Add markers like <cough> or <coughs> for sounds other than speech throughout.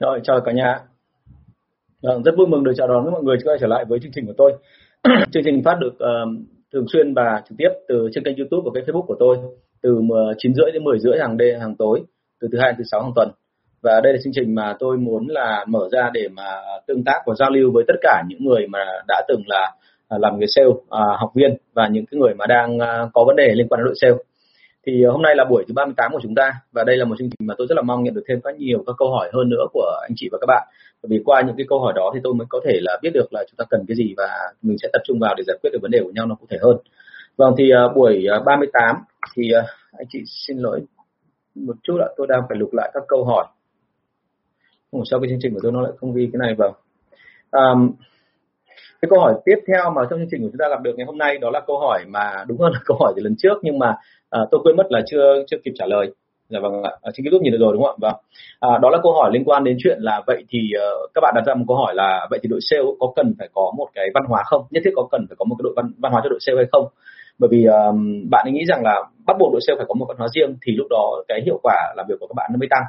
Rồi, chào cả nhà. Vâng, rất vui mừng được chào đón các mọi người quay trở lại với chương trình của tôi. <clears throat> chương trình phát được uh, thường xuyên và trực tiếp từ trên kênh YouTube và kênh Facebook của tôi từ 9 rưỡi đến 10 rưỡi hàng đêm hàng tối, từ thứ hai đến thứ sáu hàng tuần. Và đây là chương trình mà tôi muốn là mở ra để mà tương tác và giao lưu với tất cả những người mà đã từng là à, làm nghề sale, uh, học viên và những cái người mà đang uh, có vấn đề liên quan đến đội sale thì ờ, hôm nay là buổi thứ 38 của chúng ta và đây là một chương trình mà tôi rất là mong nhận được thêm các nhiều các câu hỏi hơn nữa của anh chị và các bạn. Bởi vì qua những cái câu hỏi đó thì tôi mới có thể là biết được là chúng ta cần cái gì và mình sẽ tập trung vào để giải quyết được vấn đề của nhau nó cụ thể hơn. Vâng thì uh, buổi ờ, uh, 38 thì uh, anh chị xin lỗi một chút ạ tôi đang phải lục lại các câu hỏi. Ủa, sao cái chương trình của tôi nó lại không ghi cái này vào? Um, cái câu hỏi tiếp theo mà trong chương trình của chúng ta gặp được ngày hôm nay đó là câu hỏi mà đúng hơn là <laughs> câu hỏi từ lần trước nhưng mà à, tôi quên mất là chưa chưa kịp trả lời. Dạ vâng ạ. Ở trên youtube nhìn được rồi đúng không ạ? Vâng. À, đó là câu hỏi liên quan đến chuyện là vậy thì uh, các bạn đặt ra một câu hỏi là vậy thì đội sale có cần phải có một cái văn hóa không? Nhất thiết có cần phải có một cái đội văn, văn hóa cho đội sale hay không? Bởi vì uh, bạn ấy nghĩ rằng là bắt buộc đội sale phải có một văn hóa riêng thì lúc đó cái hiệu quả làm việc của các bạn nó mới tăng.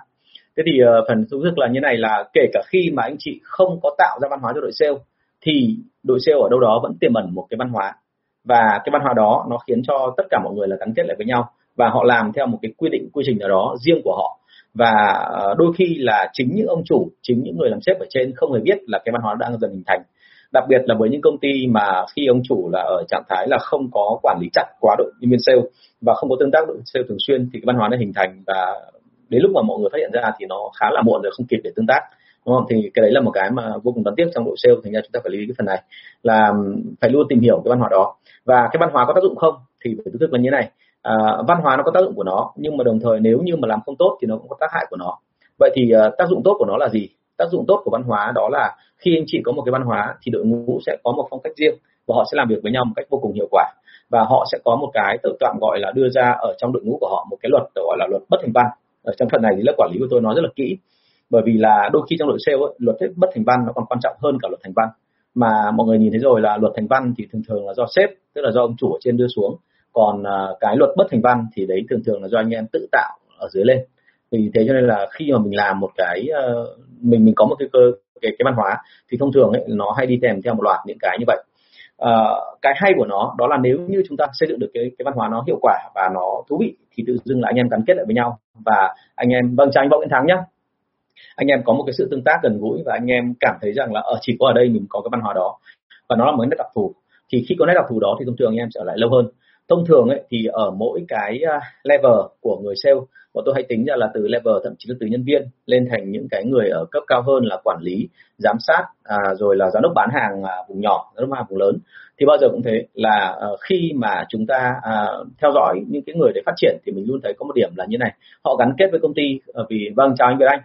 Thế thì uh, phần thú thực là như này là kể cả khi mà anh chị không có tạo ra văn hóa cho đội sale thì đội sale ở đâu đó vẫn tiềm ẩn một cái văn hóa và cái văn hóa đó nó khiến cho tất cả mọi người là gắn kết lại với nhau. Và họ làm theo một cái quy định, quy trình nào đó riêng của họ. Và ờ, đôi khi là chính những ông chủ, chính những người làm sếp ở trên không hề biết là cái văn hóa đang dần hình thành. Đặc biệt là với những công ty mà khi ông chủ là ở trạng thái là không có quản lý chặt quá đội nhân viên sale và không có tương tác đội sale thường xuyên thì cái văn hóa nó hình thành. Và đến lúc mà mọi người phát hiện ra thì nó khá là muộn rồi, không kịp để tương tác đúng không? Thì cái đấy là một cái mà vô cùng đáng tiếc trong đội sale thành ra chúng ta phải lưu ý cái phần này là phải luôn tìm hiểu cái văn hóa đó. Và cái văn hóa có tác dụng không thì phải thức là như này. À, văn hóa nó có tác dụng của nó nhưng mà đồng thời nếu như mà làm không tốt thì nó cũng có tác hại của nó. Vậy thì uh, tác dụng tốt của nó là gì? Tác dụng tốt của văn hóa đó là khi anh chị có một cái văn hóa thì đội ngũ sẽ có một phong cách riêng và họ sẽ làm việc với nhau một cách vô cùng hiệu quả. Và họ sẽ có một cái tự tạm gọi là đưa ra ở trong đội ngũ của họ một cái luật gọi là luật bất thành văn. Ở trong phần này thì lớp quản lý của tôi nói rất là kỹ bởi vì là đôi khi trong đội sale ấy, luật bất thành văn nó còn quan trọng hơn cả luật thành văn. Mà mọi người nhìn thấy rồi là luật thành văn thì thường thường là do sếp tức là do ông chủ ở trên đưa xuống. Còn à, cái luật bất thành văn thì đấy thường thường là do anh em tự tạo ở dưới lên. Vì thế cho nên là khi mà mình làm một cái ờ, mình mình có một cái cơ cái cái văn hóa thì thông thường ấy nó hay đi kèm theo một loạt những cái như vậy. À, cái hay của nó đó là nếu như chúng ta xây dựng được cái cái văn hóa nó hiệu quả và nó thú vị thì tự dưng là anh em gắn kết lại với nhau. Và anh em vâng chào anh võ nguyễn thắng nhá anh em có một cái sự tương tác gần gũi và anh em cảm thấy rằng là ở chỉ có ở đây mình có cái văn hóa đó. Và nó là một nét đặc thù. Thì khi có nét đặc thù đó thì thông thường anh em sẽ ở lại lâu hơn. Thông thường ấy thì ở mỗi cái level của người sale bọn tôi hay tính ra là từ level thậm chí là từ nhân viên lên thành những cái người ở cấp cao hơn là quản lý giám sát à, rồi là giám đốc bán hàng à, vùng nhỏ giám đốc hàng vùng lớn. Thì bao giờ cũng thế là à, khi mà chúng ta à, theo dõi những cái người để phát triển thì mình luôn thấy có một điểm là như này. Họ gắn kết với công ty à, vì vâng chào anh Việt Anh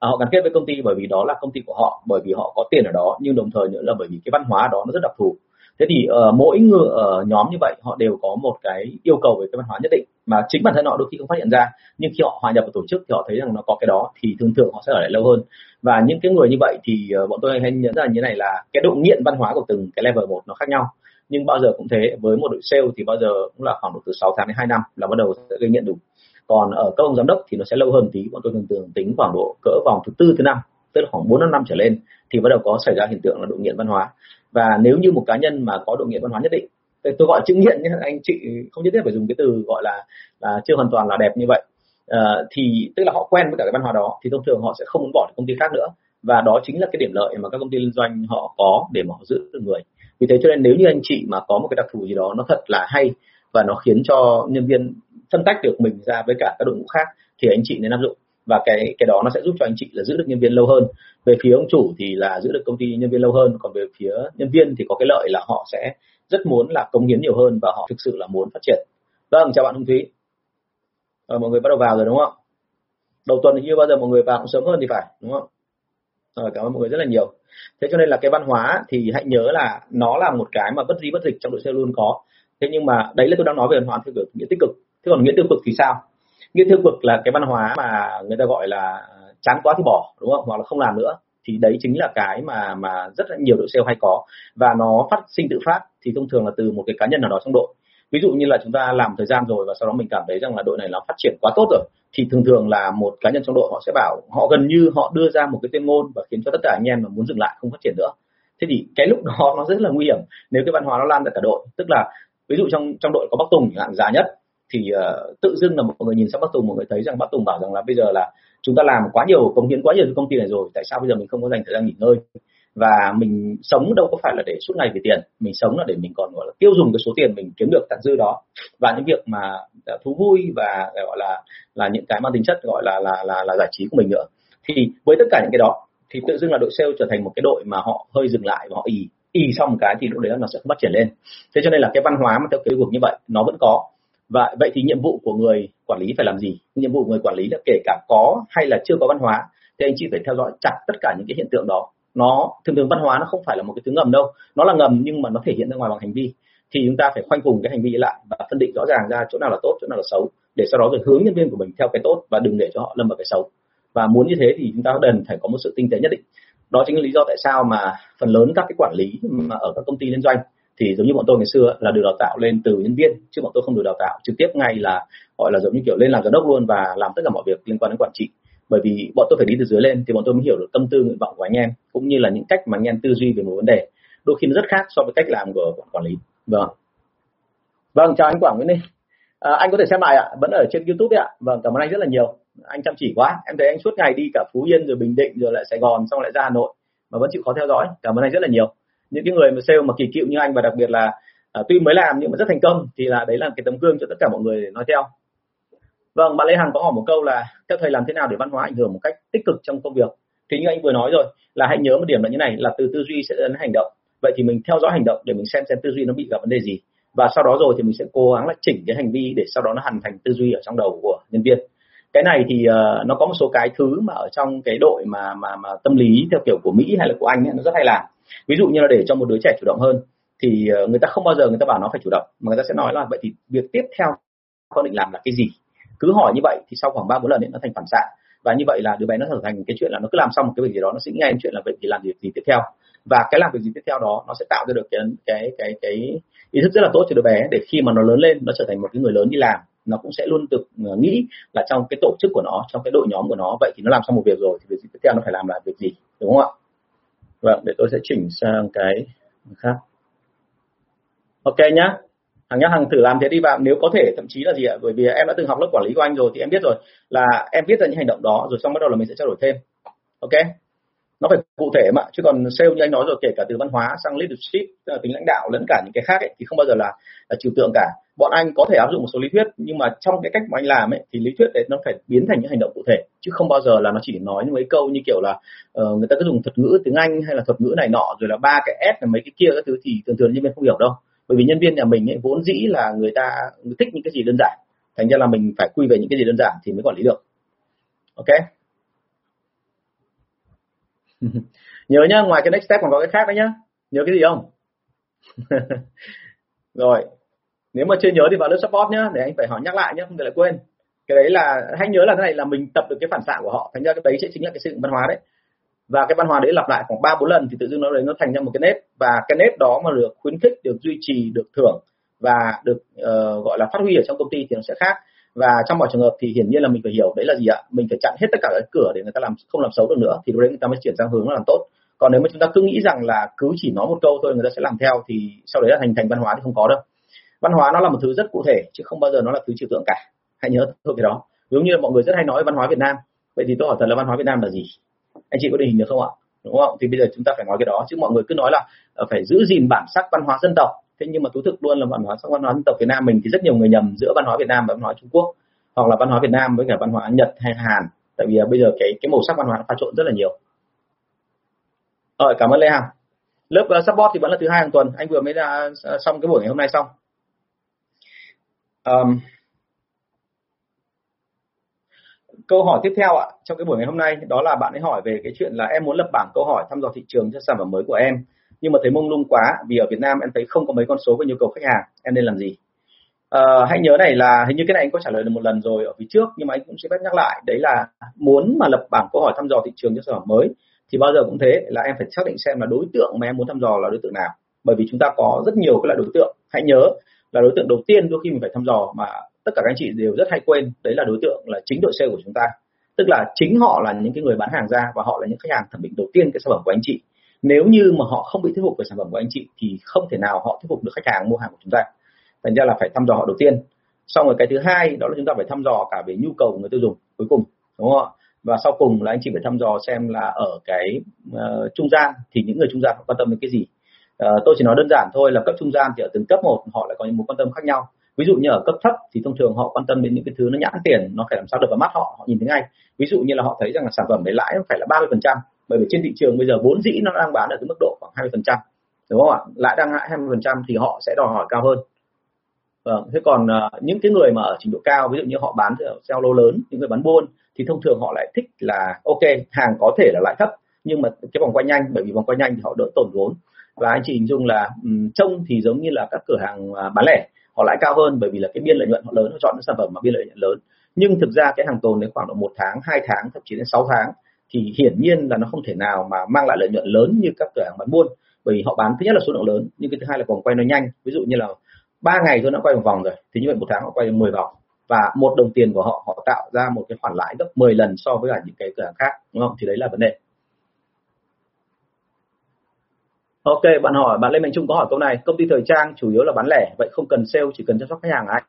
à, họ gắn kết với công ty bởi vì đó là công ty của họ bởi vì họ có tiền ở đó nhưng đồng thời nữa là bởi vì cái văn hóa đó nó rất đặc thù. Thế thì uh, mỗi người ở nhóm như vậy họ đều có một cái yêu cầu về cái văn hóa nhất định mà chính bản thân họ đôi khi không phát hiện ra. Nhưng khi họ hòa nhập vào tổ chức thì họ thấy rằng nó có cái đó thì thường thường họ sẽ ở lại lâu hơn. Và những cái người như vậy thì uh, bọn tôi hay nhận ra như này là cái độ nghiện văn hóa của từng cái level một nó khác nhau. Nhưng bao giờ cũng thế với một đội sale thì bao giờ cũng là khoảng độ từ 6 tháng đến 2 năm là bắt đầu sẽ gây nghiện đủ còn ở các ông giám đốc thì nó sẽ lâu hơn tí. Bọn tôi thường thường tính khoảng độ cỡ vòng thứ tư thứ năm tức là khoảng bốn năm năm trở lên thì bắt đầu có xảy ra hiện tượng là độ nghiện văn hóa. Và nếu như một cá nhân mà có độ nghiện văn hóa nhất định tôi gọi chữ nghiện nhé anh chị không nhất thiết phải dùng cái từ gọi là là chưa hoàn toàn là đẹp như vậy. À, thì tức là họ quen với cả cái văn hóa đó thì thông thường họ sẽ không muốn bỏ công ty khác nữa. Và đó chính là cái điểm lợi mà các công ty liên doanh họ có để mà họ giữ được người. Vì thế cho nên nếu như anh chị mà có một cái đặc thù gì đó nó thật là hay và nó khiến cho nhân viên phân tách được mình ra với cả các đội ngũ khác thì anh chị nên áp dụng. Và cái cái đó nó sẽ giúp cho anh chị là giữ được nhân viên lâu hơn. Về phía ông chủ thì là giữ được công ty nhân viên lâu hơn còn về phía nhân viên thì có cái lợi là họ sẽ rất muốn là cống hiến nhiều hơn và họ thực sự là muốn phát triển. Vâng chào bạn hùng thúy. À, mọi người bắt đầu vào rồi đúng không? Đầu tuần thì như bao giờ mọi người vào cũng sớm hơn thì phải đúng không? À, cảm ơn mọi người rất là nhiều. Thế cho nên là cái văn hóa thì hãy nhớ là nó là một cái mà bất di bất dịch trong đội xe luôn có. Thế nhưng mà đấy là tôi đang nói về văn hóa theo kiểu nghĩa tích cực thế còn nghĩa tiêu cực thì sao? Nghĩa tiêu cực là cái văn hóa mà người ta gọi là à, chán quá thì bỏ, đúng không? Hoặc là không làm nữa. Thì đấy chính là cái mà mà rất là nhiều đội sale hay có. Và nó phát sinh tự phát thì thông thường là từ một cái cá nhân nào đó trong đội. Ví dụ như là chúng ta làm thời gian rồi và sau đó mình cảm thấy rằng là đội này nó phát triển quá tốt rồi, thì thường thường là một cá nhân trong đội họ sẽ bảo họ gần như họ đưa ra một cái tuyên ngôn và khiến cho tất cả anh em mà muốn dừng lại không phát triển nữa. Thế thì cái lúc đó nó rất là nguy hiểm. Nếu cái văn hóa nó lan ra cả đội, tức là ví dụ trong trong đội có bắc tùng chẳng hạn giá nhất thì uh, tự dưng là một người nhìn sang bắc tùng một người thấy rằng bắc tùng bảo rằng là bây giờ là chúng ta làm quá nhiều công hiến quá nhiều cho công ty này rồi tại sao bây giờ mình không có dành thời gian nghỉ ngơi? Và mình sống đâu có phải là để suốt ngày về tiền mình sống là để mình còn gọi là tiêu dùng cái số tiền mình kiếm được tặng dư đó. Và những việc mà ờ, thú vui và ờ, gọi là là những cái mang tính chất gọi là là là, là giải trí của mình nữa. Thì với tất cả những cái đó thì tự dưng là đội sale trở thành một cái đội mà họ hơi dừng lại và họ ì ì xong một cái thì lúc đấy nó sẽ không phát triển lên. Thế cho nên là cái văn hóa mà theo cái hoạch như vậy nó vẫn có và vậy thì nhiệm vụ của người quản lý phải làm gì? Nhiệm vụ của người quản lý là kể cả có hay là chưa có văn hóa, thì anh chị phải theo dõi chặt tất cả những cái hiện tượng đó. Nó, thường thường văn hóa nó không phải là một cái thứ ngầm đâu. Nó là ngầm nhưng mà nó thể hiện ra ngoài bằng hành vi. Thì chúng ta phải khoanh vùng cái hành vi lại và phân định rõ ràng ra chỗ nào là tốt, chỗ nào là xấu, để sau đó rồi hướng nhân viên của mình theo cái tốt và đừng để cho họ lâm vào cái xấu. Và muốn như thế thì chúng ta cần phải có một sự tinh tế nhất định. Đó chính là lý do tại sao mà phần lớn các cái quản lý mà ở các công ty liên doanh thì giống như bọn tôi ngày xưa là được đào tạo lên từ nhân viên chứ bọn tôi không được đào tạo trực tiếp ngay là gọi là giống như kiểu lên làm giám đốc luôn và làm tất cả mọi việc liên quan đến quản trị. Bởi vì bọn tôi phải đi từ dưới lên thì bọn tôi mới hiểu được tâm tư nguyện vọng của anh em cũng như là những cách mà anh em tư duy về một vấn đề. Đôi khi nó rất khác so với cách làm của quản lý. Vâng. Vâng chào anh Quảng Nguyễn đi à, anh có thể xem lại ạ vẫn ở trên YouTube ạ. Vâng cảm ơn anh rất là nhiều. Anh chăm chỉ quá. Em thấy anh suốt ngày đi cả Phú Yên rồi Bình Định rồi lại Sài Gòn xong lại ra Hà Nội mà vẫn chịu khó theo dõi. Cảm ơn anh rất là nhiều những cái người mà sale mà kỳ cựu như anh và đặc biệt là à, tuy mới làm nhưng mà rất thành công thì là đấy là cái tấm gương cho tất cả mọi người để nói theo. Vâng bạn lê hằng có hỏi một câu là theo thầy làm thế nào để văn hóa ảnh hưởng một cách tích cực trong công việc? Thì như anh vừa nói rồi là hãy nhớ một điểm là như này là từ tư duy sẽ đến hành động. Vậy thì mình theo dõi hành động để mình xem xem tư duy nó bị gặp vấn đề gì. Và sau đó rồi thì mình sẽ cố gắng là chỉnh cái hành vi để sau đó nó hoàn thành tư duy ở trong đầu của nhân viên. Cái này thì uh, nó có một số cái thứ mà ở trong cái đội mà mà mà tâm lý theo kiểu của Mỹ hay là của Anh ấy, nó rất hay làm ví dụ như là để cho một đứa trẻ chủ động hơn thì ờ, người ta không bao giờ người ta bảo nó phải chủ động mà người ta sẽ nói là vậy thì việc tiếp theo con định làm là cái gì? Cứ hỏi như vậy thì sau khoảng ba bốn lần ấy, nó thành phản xạ. Và như vậy là đứa bé nó trở thành cái chuyện là nó cứ làm xong một cái việc gì đó nó sẽ nghe chuyện là vậy thì làm việc gì tiếp theo? Và cái làm việc gì tiếp theo đó nó sẽ tạo ra được cái cái cái cái ý thức rất là tốt cho đứa bé để khi mà nó lớn lên nó trở thành một cái người lớn đi làm nó cũng sẽ luôn được ờ, nghĩ là trong cái tổ chức của nó trong cái đội nhóm của nó vậy thì nó làm xong một việc rồi thì việc tiếp theo nó phải làm là việc gì? Đúng không ạ? Vâng để tôi sẽ chỉnh sang cái khác. Ok nhá. Hằng nhá hằng thử làm thế đi bạn. Nếu có thể, thậm chí là gì ạ? Bởi vì em đã từng học lớp quản lý của anh rồi thì em biết rồi. Là em viết ra những hành động đó, rồi xong bắt đầu là mình sẽ trao đổi thêm. Ok? Nó phải cụ thể mà chứ còn sale như anh nói rồi kể cả từ văn hóa sang leadership tức là tính lãnh đạo lẫn cả những cái khác ấy, thì không bao giờ là, là trừu tượng cả. Bọn anh có thể áp dụng một số lý thuyết nhưng mà trong cái cách mà anh làm ấy thì lý thuyết đấy nó phải biến thành những hành động cụ thể chứ không bao giờ là nó chỉ nói những mấy câu như kiểu là uh, người ta cứ dùng thuật ngữ tiếng anh hay là thuật ngữ này nọ rồi là ba cái s là mấy cái kia các thứ thì thường thường nhân viên không hiểu đâu. Bởi vì nhân viên nhà mình ấy, vốn dĩ là người ta thích những cái gì đơn giản thành ra là mình phải quy về những cái gì đơn giản thì mới quản lý được. Ok? Nhớ nhá ngoài cái next step còn có cái khác đấy nhá. Nhớ cái gì không? <laughs> Rồi nếu mà chưa nhớ thì vào lớp support nhá để anh phải hỏi nhắc lại nhá không thể lại quên. Cái đấy là hãy nhớ là cái này là mình tập được cái phản xạ của họ thành ra cái đấy sẽ chính là cái sự văn hóa đấy. Và cái văn hóa đấy lặp lại khoảng ba bốn lần thì tự dưng nó đấy nó thành ra một cái nếp và cái nếp đó mà được khuyến khích được duy trì được thưởng và được uh, gọi là phát huy ở trong công ty thì nó sẽ khác và trong mọi trường hợp thì hiển nhiên là mình phải hiểu đấy là gì ạ? Mình phải chặn hết tất cả các cửa để người ta làm, không làm xấu được nữa, thì lúc đấy người ta mới chuyển sang hướng nó làm tốt. Còn nếu mà chúng ta cứ nghĩ rằng là cứ chỉ nói một câu thôi, người ta sẽ làm theo, thì sau đấy là thành thành văn hóa thì không có đâu. Văn hóa nó là một thứ rất cụ thể, chứ không bao giờ nó là thứ trừu tượng cả. Hãy nhớ thôi cái đó. Giống như là mọi người rất hay nói văn hóa Việt Nam. Vậy thì tôi hỏi thật là văn hóa Việt Nam là gì? Anh chị có định hình được không ạ? Đúng không? Thì bây giờ chúng ta phải nói cái đó. Chứ mọi người cứ nói là ờ, phải giữ gìn bản sắc văn hóa dân tộc thế nhưng mà thú thực luôn là văn hóa sắc văn hóa dân tộc Việt Nam mình thì rất nhiều người nhầm giữa văn hóa Việt Nam và văn hóa Trung Quốc hoặc là văn hóa Việt Nam với cả văn hóa Nhật hay Hàn. Tại vì à, bây giờ cái cái màu sắc văn hóa nó pha trộn rất là nhiều. Rồi cảm ơn Lê Hằng. Lớp uh, support thì vẫn là thứ hai hàng tuần. Anh vừa mới ra xong cái buổi ngày hôm nay xong. Um, câu hỏi tiếp theo ạ trong cái buổi ngày hôm nay đó là bạn ấy hỏi về cái chuyện là em muốn lập bảng câu hỏi thăm dò thị trường cho sản phẩm mới của em nhưng mà thấy mông lung quá vì ở Việt Nam em thấy không có mấy con số về nhu cầu khách hàng em nên làm gì? Uh, hãy nhớ này là hình như cái này anh có trả lời được một lần rồi ở phía trước nhưng mà anh cũng sẽ phép nhắc lại. Đấy là muốn mà lập bảng câu hỏi thăm dò thị trường cho sản phẩm mới thì bao giờ cũng thế là em phải xác định xem là đối tượng mà em muốn thăm dò là đối tượng nào. Bởi vì chúng ta có rất nhiều các loại đối tượng. Hãy nhớ là đối tượng đầu tiên đôi khi mình phải thăm dò mà tất cả các anh chị đều rất hay quên đấy là đối tượng là chính đội sale của chúng ta. Tức là chính họ là những cái người bán hàng ra và họ là những khách hàng thẩm định đầu tiên cái sản phẩm của anh chị nếu như mà họ không bị thuyết phục về sản phẩm của anh chị thì không thể nào họ thuyết phục được khách hàng mua hàng của chúng ta. Thành ra là phải thăm dò họ đầu tiên. Xong rồi cái thứ hai đó là chúng ta phải thăm dò cả về nhu cầu của người tiêu dùng cuối cùng đúng không ạ? Và sau cùng là anh chị phải thăm dò xem là ở cái uh, trung gian thì những người trung gian họ quan tâm đến cái gì. Uh, tôi chỉ nói đơn giản thôi là cấp trung gian thì ở từng cấp một họ lại có những mối quan tâm khác nhau. Ví dụ như ở cấp thấp thì thông thường họ quan tâm đến những cái thứ nó nhãn tiền nó phải làm sao được vào mắt họ họ nhìn thấy ngay. Ví dụ như là họ thấy rằng là sản phẩm đấy lãi nó phải là 30 phần trăm bởi vì trên thị trường bây giờ vốn dĩ nó đang bán ở cái mức độ khoảng 20 phần trăm đúng không ạ? Lãi đang lãi 20 phần trăm thì họ sẽ đòi hỏi cao hơn. Vâng thế còn uh, những cái người mà ở trình độ cao ví dụ như họ bán theo lô lớn những người bán buôn thì thông thường họ lại thích là ok hàng có thể là lãi thấp nhưng mà cái vòng quay nhanh bởi vì vòng quay nhanh thì họ đỡ tổn vốn. Và anh chị hình dung là um, trông thì giống như là các cửa hàng à, bán lẻ họ lãi cao hơn bởi vì là cái biên lợi nhuận họ lớn họ chọn những sản phẩm mà biên lợi nhuận lớn. Nhưng thực ra cái hàng tồn đến khoảng độ một tháng hai tháng thậm chí đến 6 tháng thì hiển nhiên là nó không thể nào mà mang lại lợi nhuận lớn như các cửa hàng bán buôn bởi vì họ bán thứ nhất là số lượng lớn nhưng cái thứ hai là vòng quay nó nhanh. Ví dụ như là ba ngày thôi nó quay một vòng rồi thì như vậy một tháng họ quay được 10 vòng và một đồng tiền của họ họ tạo ra một cái khoản lãi gấp 10 lần so với cả những cái cửa hàng khác đúng không? Thì đấy là vấn đề. Ok, bạn hỏi, bạn Lê Mạnh Trung có hỏi câu này, công ty thời trang chủ yếu là bán lẻ, vậy không cần sale, chỉ cần chăm sóc khách hàng anh.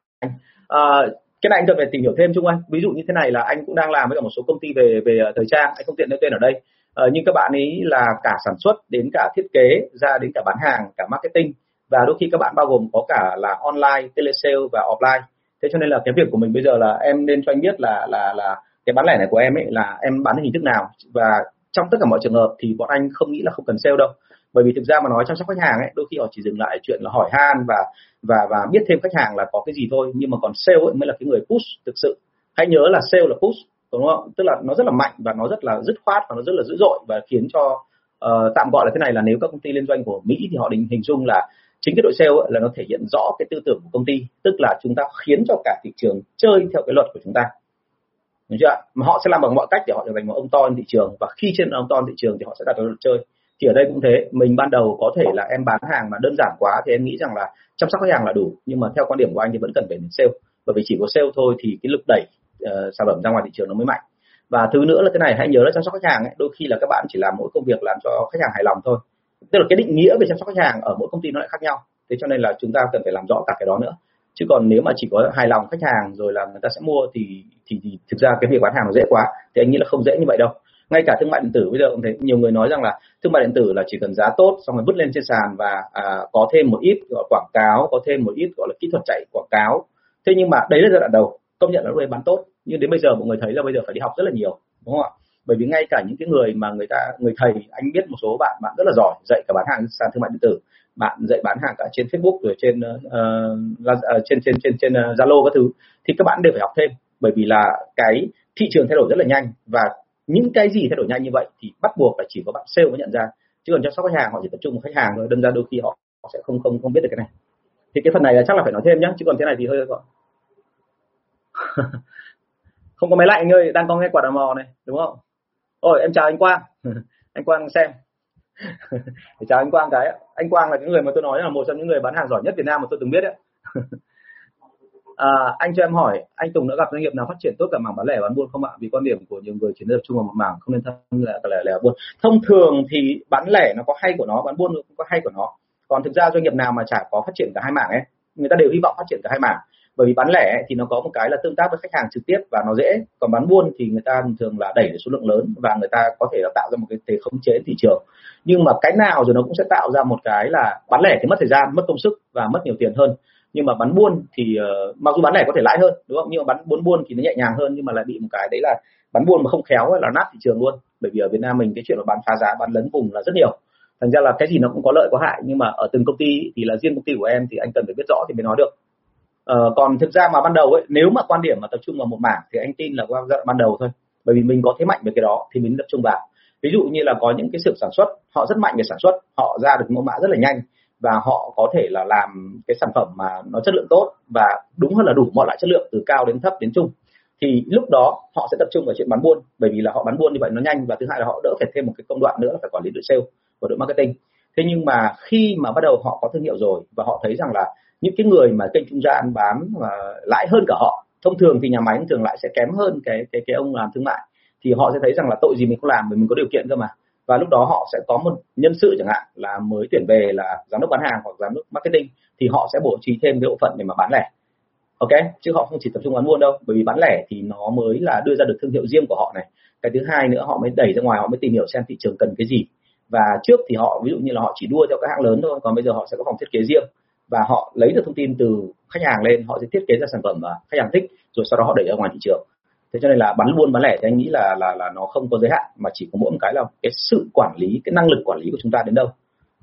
À, cái này anh cần phải tìm hiểu thêm chung anh. Ví dụ như thế này là anh cũng đang làm với cả một số công ty về về ờ, thời trang, anh không tiện nêu tên ở đây. ờ, nhưng các bạn ấy là cả sản xuất đến cả thiết kế, ra đến cả bán hàng, cả marketing và đôi khi các bạn bao gồm có cả là online, telesale và offline. Thế cho nên là cái việc của mình bây giờ là em nên cho anh biết là là là cái bán lẻ này của em ấy là em bán hình thức nào và trong tất cả mọi trường hợp thì bọn anh không nghĩ là không cần sale đâu bởi vì thực ra mà nói chăm sóc khách hàng ấy đôi khi họ chỉ dừng lại chuyện là hỏi han và và và biết thêm khách hàng là có cái gì thôi. Nhưng mà còn sale ấy mới là cái người push thực sự. Hãy nhớ là sale là push đúng không? Tức là nó rất là mạnh và nó rất là dứt khoát và nó rất là dữ dội và khiến cho uh, tạm gọi là thế này là nếu các công ty liên doanh của mỹ thì họ định hình dung là chính cái đội sale ấy, là nó thể hiện rõ cái tư tưởng của công ty. Tức là chúng ta khiến cho cả thị trường chơi theo cái luật của chúng ta. Đúng chưa mà họ sẽ làm bằng mọi cách để họ trở thành một ông to trên thị trường và khi trên ông to trên thị trường thì họ sẽ đặt ra luật chơi thì ở đây cũng thế. Mình ban đầu có thể là em bán hàng mà đơn giản quá thì em nghĩ rằng là chăm sóc khách hàng là đủ. Nhưng mà theo quan điểm của anh thì vẫn cần phải đến sale. Bởi vì chỉ có sale thôi thì cái lực đẩy uh, sản phẩm ra ngoài thị trường nó mới mạnh. Và thứ nữa là cái này hãy nhớ là chăm sóc khách hàng ấy, đôi khi là các bạn chỉ làm mỗi công việc làm cho khách hàng hài lòng thôi. Tức là cái định nghĩa về chăm sóc khách hàng ở mỗi công ty nó lại khác nhau. Thế cho nên là chúng ta cần phải làm rõ cả cái đó nữa. Chứ còn nếu mà chỉ có hài lòng khách hàng rồi là người ta sẽ mua thì thì, thì thực ra cái việc bán hàng nó dễ quá. Thì anh nghĩ là không dễ như vậy đâu ngay cả thương mại điện tử bây giờ cũng thấy nhiều người nói rằng là thương mại điện tử là chỉ cần giá tốt xong rồi vứt lên trên sàn và à, có thêm một ít gọi quảng cáo có thêm một ít gọi là kỹ thuật chạy quảng cáo. Thế nhưng mà đấy là giai đoạn đầu công nhận là lúc bán tốt. Nhưng đến bây giờ mọi người thấy là bây giờ phải đi học rất là nhiều đúng không ạ? Bởi vì ngay cả những cái người mà người ta người thầy anh biết một số bạn bạn rất là giỏi dạy cả bán hàng sàn thương mại điện tử. Bạn dạy bán hàng cả trên Facebook rồi trên uh, trên trên trên trên Zalo các thứ thì các bạn đều phải học thêm. Bởi vì là cái thị trường thay đổi rất là nhanh và những cái gì thay đổi nhanh như vậy thì bắt buộc là chỉ có bạn sale mới nhận ra. Chứ còn chăm sóc khách hàng họ chỉ tập trung vào khách hàng thôi. Đâm ra đôi khi họ, họ sẽ không không không biết được cái này. Thì cái phần này là chắc là phải nói thêm nhá chứ còn thế này thì hơi gọi. <laughs> Không có máy lạnh anh ơi đang có nghe quạt đào mò này đúng không? Ôi em chào anh Quang. <laughs> Anh Quang xem. <laughs> Để chào anh Quang cái anh Quang là cái người mà tôi nói là một trong những người bán hàng giỏi nhất Việt Nam mà tôi từng biết đấy À, anh cho em hỏi, anh Tùng đã gặp doanh nghiệp nào phát triển tốt cả mảng bán lẻ bán buôn không ạ? Vì quan điểm của nhiều người chỉ nên tập trung vào một mảng, không nên tham là lẻ lẻ buôn. Thông thường thì bán lẻ nó có hay của nó, bán buôn cũng có hay của nó. Còn thực ra doanh nghiệp nào mà chả có phát triển cả hai mảng ấy, người ta đều hy vọng phát triển cả hai mảng. Bởi vì bán lẻ thì nó có một cái là tương tác với khách hàng trực tiếp và nó dễ. Còn bán buôn thì người ta thường là đẩy số lượng lớn và người ta có thể là tạo ra một cái thế khống chế thị trường. Nhưng mà cái nào rồi nó cũng sẽ tạo ra một cái là bán lẻ thì mất thời gian, mất công sức và mất nhiều tiền hơn nhưng mà bán buôn thì uh, mặc dù bán lẻ có thể lãi hơn đúng không? Nhưng mà bán buôn buôn thì nó nhẹ nhàng hơn nhưng mà lại bị một cái đấy là bán buôn mà không khéo là nát thị trường luôn. Bởi vì ở Việt Nam mình cái chuyện là bán phá giá bán lấn vùng là rất nhiều. Thành ra là cái gì nó cũng có lợi có hại nhưng mà ở từng công ty thì là riêng công ty của em thì anh cần phải biết rõ thì mới nói được. Uh, còn thực ra mà ban đầu ấy nếu mà quan điểm mà tập trung vào một mảng thì anh tin là qua giai đoạn ban đầu thôi. Bởi vì mình có thế mạnh về cái đó thì mình tập trung vào. Ví dụ như là có những cái sự sản xuất họ rất mạnh về sản xuất họ ra được mẫu mã rất là nhanh và họ có thể là làm cái sản phẩm mà nó chất lượng tốt và đúng hơn là đủ mọi loại chất lượng, từ cao đến thấp đến trung. Thì lúc đó họ sẽ tập trung vào chuyện bán buôn, bởi vì là họ bán buôn như vậy nó nhanh và thứ hai là họ đỡ phải thêm một cái công đoạn nữa là phải quản lý đội sale và đội marketing. Thế nhưng mà khi mà bắt đầu họ có thương hiệu rồi và họ thấy rằng là những cái người mà kênh trung gian bán và lãi hơn cả họ, thông thường thì nhà máy thường lại sẽ kém hơn cái cái cái ông làm thương mại, thì họ sẽ thấy rằng là tội gì mình không làm, bởi mình có điều kiện cơ mà và lúc đó họ sẽ có một nhân sự chẳng hạn là mới tuyển về là giám đốc bán hàng hoặc giám đốc marketing, thì họ sẽ bố trí thêm cái bộ phận để mà bán lẻ. Ok? Chứ họ không chỉ tập trung bán buôn đâu, bởi vì bán lẻ thì nó mới là đưa ra được thương hiệu riêng của họ này. Cái thứ hai nữa, họ mới đẩy ra ngoài, họ mới tìm hiểu xem thị trường cần cái gì. Và trước thì họ, ví dụ như là họ chỉ đua theo các hãng lớn thôi, còn bây giờ họ sẽ có phòng thiết kế riêng. Và họ lấy được thông tin từ khách hàng lên, họ sẽ thiết kế ra sản phẩm mà khách hàng thích, rồi sau đó họ đẩy ra ngoài thị trường thế cho nên là bán buôn bán lẻ thì anh nghĩ là là là nó không có giới hạn mà chỉ có mỗi một cái là cái sự quản lý cái năng lực quản lý của chúng ta đến đâu.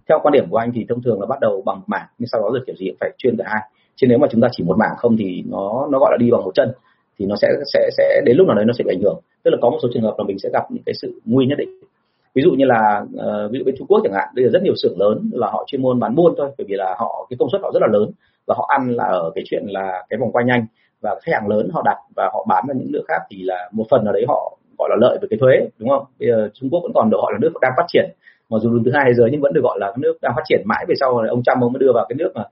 Theo quan điểm của anh thì thông thường là bắt đầu bằng một mảng nhưng sau đó rồi kiểu gì cũng phải chuyên cả hai. Chứ nếu mà chúng ta chỉ một mảng không thì nó nó gọi là đi bằng một chân thì nó sẽ sẽ sẽ đến lúc nào đấy nó sẽ bị ảnh hưởng. Tức là có một số trường hợp là mình sẽ gặp những cái sự nguy nhất định. Ví dụ như là uh, ví dụ bên Trung Quốc chẳng hạn bây giờ rất nhiều xưởng lớn là họ chuyên môn bán buôn thôi bởi vì là họ cái công suất họ rất là lớn và họ ăn là ở cái chuyện là cái vòng quay nhanh và khách hàng lớn họ đặt và họ bán ra những nước khác thì là một phần nào đấy họ gọi là lợi về cái thuế, đúng không? Bây giờ Trung Quốc vẫn còn được gọi là nước đang phát triển. Mặc dù đứng thứ hai thế giới nhưng vẫn được gọi là nước đang phát triển mãi về sau ông Trump ông mới đưa vào cái nước mà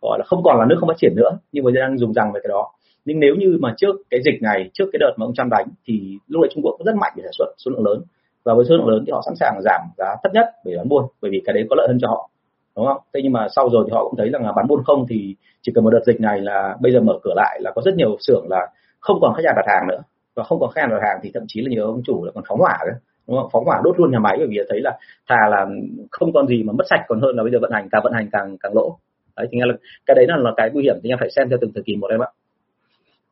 gọi là không còn là nước không phát triển nữa, nhưng mà đang dùng rằng về cái đó. Nhưng nếu như mà trước cái dịch này, trước cái đợt mà ông Trump đánh thì lúc đấy Trung Quốc rất mạnh về sản xuất, số lượng lớn. Và với số lượng lớn thì họ sẵn sàng giảm giá thấp nhất để bán buôn, bởi vì cái đấy có lợi hơn cho họ đúng không? Thế nhưng mà sau rồi thì họ cũng thấy rằng là bán buôn không thì chỉ cần một đợt dịch này là bây giờ mở cửa lại là có rất nhiều xưởng là không còn khách hàng đặt hàng nữa. Và không còn khách hàng đặt hàng thì thậm chí là nhiều ông chủ là còn phóng hỏa nữa. Đúng không? Phóng hỏa đốt luôn nhà máy bởi vì thấy là thà là không còn gì mà mất sạch còn hơn là bây giờ vận hành càng vận hành càng càng lỗ. Đấy thì nghe là cái đấy là, là cái nguy hiểm thì em phải xem theo từng thời kỳ một em ạ.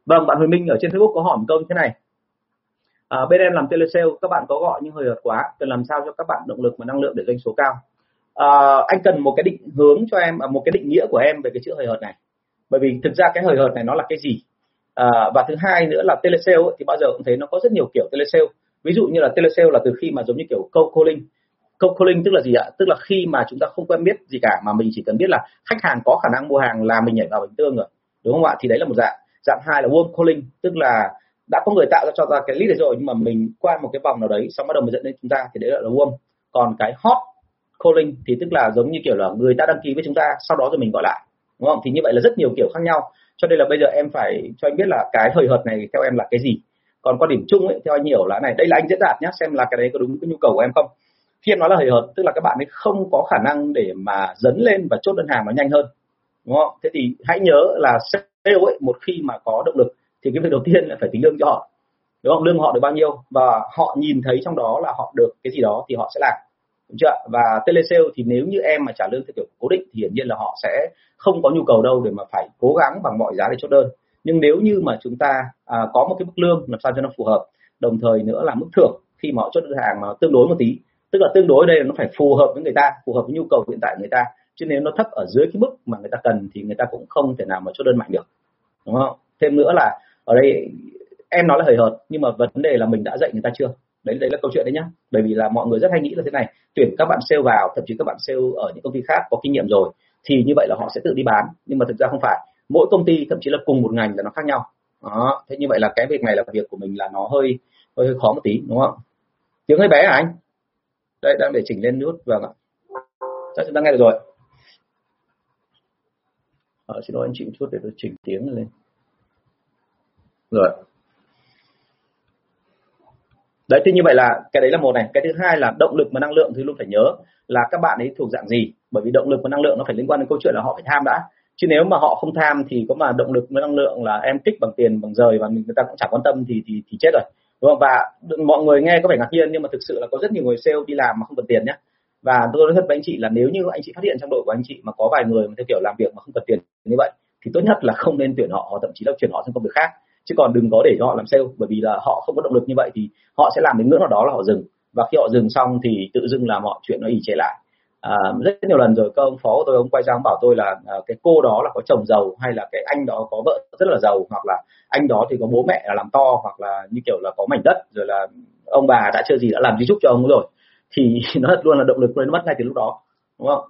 Vâng bạn Huỳnh Minh ở trên Facebook có hỏi một câu như thế này. À, bên em làm telesale các bạn có gọi nhưng hơi hợt quá cần làm sao cho các bạn động lực và năng lượng để doanh số cao? Uh, anh cần một cái định hướng cho em à, một cái định nghĩa của em về cái chữ hời hợt này. Bởi vì thực ra cái hời hợt này nó là cái gì? Uh, và thứ hai nữa là telesale thì bao giờ cũng thấy nó có rất nhiều kiểu telesale. Ví dụ như là telesale là từ khi mà giống như kiểu cold calling. Cold calling tức là gì ạ? Tức là khi mà chúng ta không quen biết gì cả mà mình chỉ cần biết là khách hàng có khả năng mua hàng là mình nhảy vào bình tương rồi. Đúng không ạ? Thì đấy là một dạng. Dạng hai là warm calling tức là đã có người tạo ra cho ta cái lead rồi nhưng mà mình qua một cái vòng nào đấy xong bắt đầu mới dẫn đến chúng ta thì đấy là warm. Còn cái hot calling thì tức là giống như kiểu là người ta đăng ký với chúng ta, sau đó rồi mình gọi lại, đúng không? Thì như vậy là rất nhiều kiểu khác nhau. Cho nên là bây giờ em phải cho anh biết là cái hời hợt này theo em là cái gì. Còn quan điểm chung ấy, theo anh hiểu là này, đây là anh diễn đạt nhé xem là cái đấy có đúng cái nhu cầu của em không. Khi em nói là hời hợt, tức là các bạn ấy không có khả năng để mà dấn lên và chốt đơn hàng nó nhanh hơn, đúng không? Thế thì hãy nhớ là sale ấy, một khi mà có động lực thì cái việc đầu tiên là phải tính lương cho họ, đúng không? Lương họ được bao nhiêu? Và họ nhìn thấy trong đó là họ được cái gì đó thì họ sẽ làm đúng chưa và telesale thì nếu như em mà trả lương theo kiểu cố định thì hiển nhiên là họ sẽ không có nhu cầu đâu để mà phải cố gắng bằng mọi giá để chốt đơn. Nhưng nếu như mà chúng ta à, có một cái mức lương làm sao cho nó phù hợp đồng thời nữa là mức thưởng khi mà họ chốt đơn hàng mà tương đối một tí tức là tương đối đây là nó phải phù hợp với người ta phù hợp với nhu cầu hiện tại của người ta. Chứ nếu nó thấp ở dưới cái mức mà người ta cần thì người ta cũng không thể nào mà chốt đơn mạnh được. Đúng không? Thêm nữa là ở đây em nói là hời hợt nhưng mà vấn đề là mình đã dạy người ta chưa? Đấy đấy là câu chuyện đấy nhá. Bởi vì là mọi người rất hay nghĩ là thế này tuyển các bạn sale vào thậm chí các bạn sale ở những công ty khác có kinh nghiệm rồi thì như vậy là họ sẽ tự đi bán. Nhưng mà thực ra không phải. Mỗi công ty thậm chí là cùng một ngành là nó khác nhau. Đó thế như vậy là cái việc này là việc của mình là nó hơi hơi, hơi khó một tí đúng không? Tiếng hơi bé hả anh? Đây đang để chỉnh lên nút vâng ạ. Chắc chúng ta nghe được rồi. Ờ, xin lỗi anh chị một chút để tôi chỉnh tiếng lên. Rồi đấy, thì như vậy là cái đấy là một này. Cái thứ hai là động lực và năng lượng thì luôn phải nhớ là các bạn ấy thuộc dạng gì. Bởi vì động lực và năng lượng nó phải liên quan đến câu chuyện là họ phải tham đã. Chứ nếu mà họ không tham thì có mà động lực với năng lượng là em kích bằng tiền, bằng rời và mình, người ta cũng chẳng quan tâm thì thì thì chết rồi. Đúng không? Và mọi người nghe có vẻ ngạc nhiên nhưng mà thực sự là có rất nhiều người sale đi làm mà không cần tiền nhé và tôi nói thật với anh chị là nếu như anh chị phát hiện trong đội của anh chị mà có vài người mà theo kiểu làm việc mà không cần tiền như vậy, thì tốt nhất là không nên tuyển họ thậm chí là chuyển họ sang công việc khác chứ còn đừng có để cho họ làm sale bởi vì là họ không có động lực như vậy thì họ sẽ làm đến ngưỡng nào đó là họ dừng. Và khi họ dừng xong thì tự dưng là mọi chuyện nó ỉ trệ lại. À, rất nhiều lần rồi các ông phó của tôi ông quay sang bảo tôi là à, cái cô đó là có chồng giàu hay là cái anh đó có vợ rất là giàu hoặc là anh đó thì có bố mẹ là làm to hoặc là như kiểu là có mảnh đất rồi là ông bà đã chưa gì đã làm di chúc cho ông rồi thì <laughs> nó luôn là động lực lên mất ngay từ lúc đó đúng không?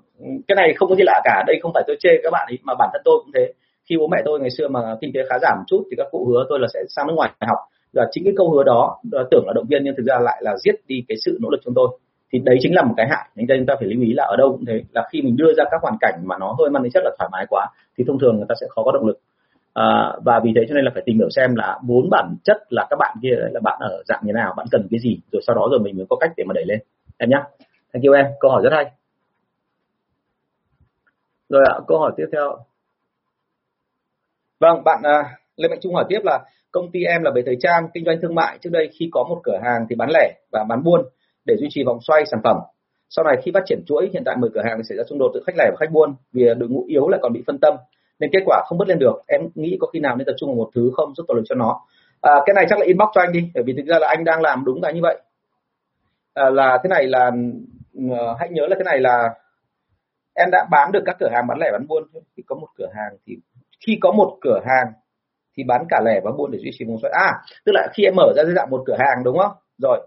Cái này không có gì lạ cả đây không phải tôi chê các bạn ấy mà bản thân tôi cũng thế khi bố mẹ tôi ngày xưa mà kinh tế khá giảm một chút thì các cụ hứa tôi là sẽ sang nước ngoài học. Và chính cái câu hứa đó tưởng là động viên nhưng thực ra lại là giết đi cái sự nỗ lực chúng tôi. Thì đấy chính là một cái hại. Nên chúng ta phải lưu ý là ở đâu cũng thế. Là khi mình đưa ra các hoàn cảnh mà nó hơi mang tính chất là thoải mái quá thì thông thường người ta sẽ khó có động lực. À, và vì thế cho nên là phải tìm hiểu xem là bốn bản chất là các bạn kia là bạn ở dạng như nào bạn cần cái gì rồi sau đó rồi mình mới có cách để mà đẩy lên. Em nhé thank you em. Câu hỏi rất hay. Rồi ạ câu hỏi tiếp theo vâng bạn à, lê mạnh trung hỏi tiếp là công ty em là về thời trang kinh doanh thương mại. Trước đây khi có một cửa hàng thì bán lẻ và bán buôn để duy trì vòng xoay sản phẩm. Sau này khi phát triển chuỗi hiện tại 10 cửa hàng thì xảy ra xung đột giữa khách lẻ và khách buôn vì đội ngũ yếu lại còn bị phân tâm nên kết quả không bứt lên được. Em nghĩ có khi nào nên tập trung vào một thứ không giúp tạo lực cho nó? À, cái này chắc là inbox cho anh đi bởi vì thực ra là anh đang làm đúng là như vậy. À, là thế này là ừ, ờ, hãy nhớ là thế này là em đã bán được các cửa hàng bán lẻ bán buôn. Khi có một cửa hàng thì khi có một cửa hàng thì bán cả lẻ và buôn để duy trì vòng xoay. À tức là khi em mở ra dưới dạng một cửa hàng, đúng không? Rồi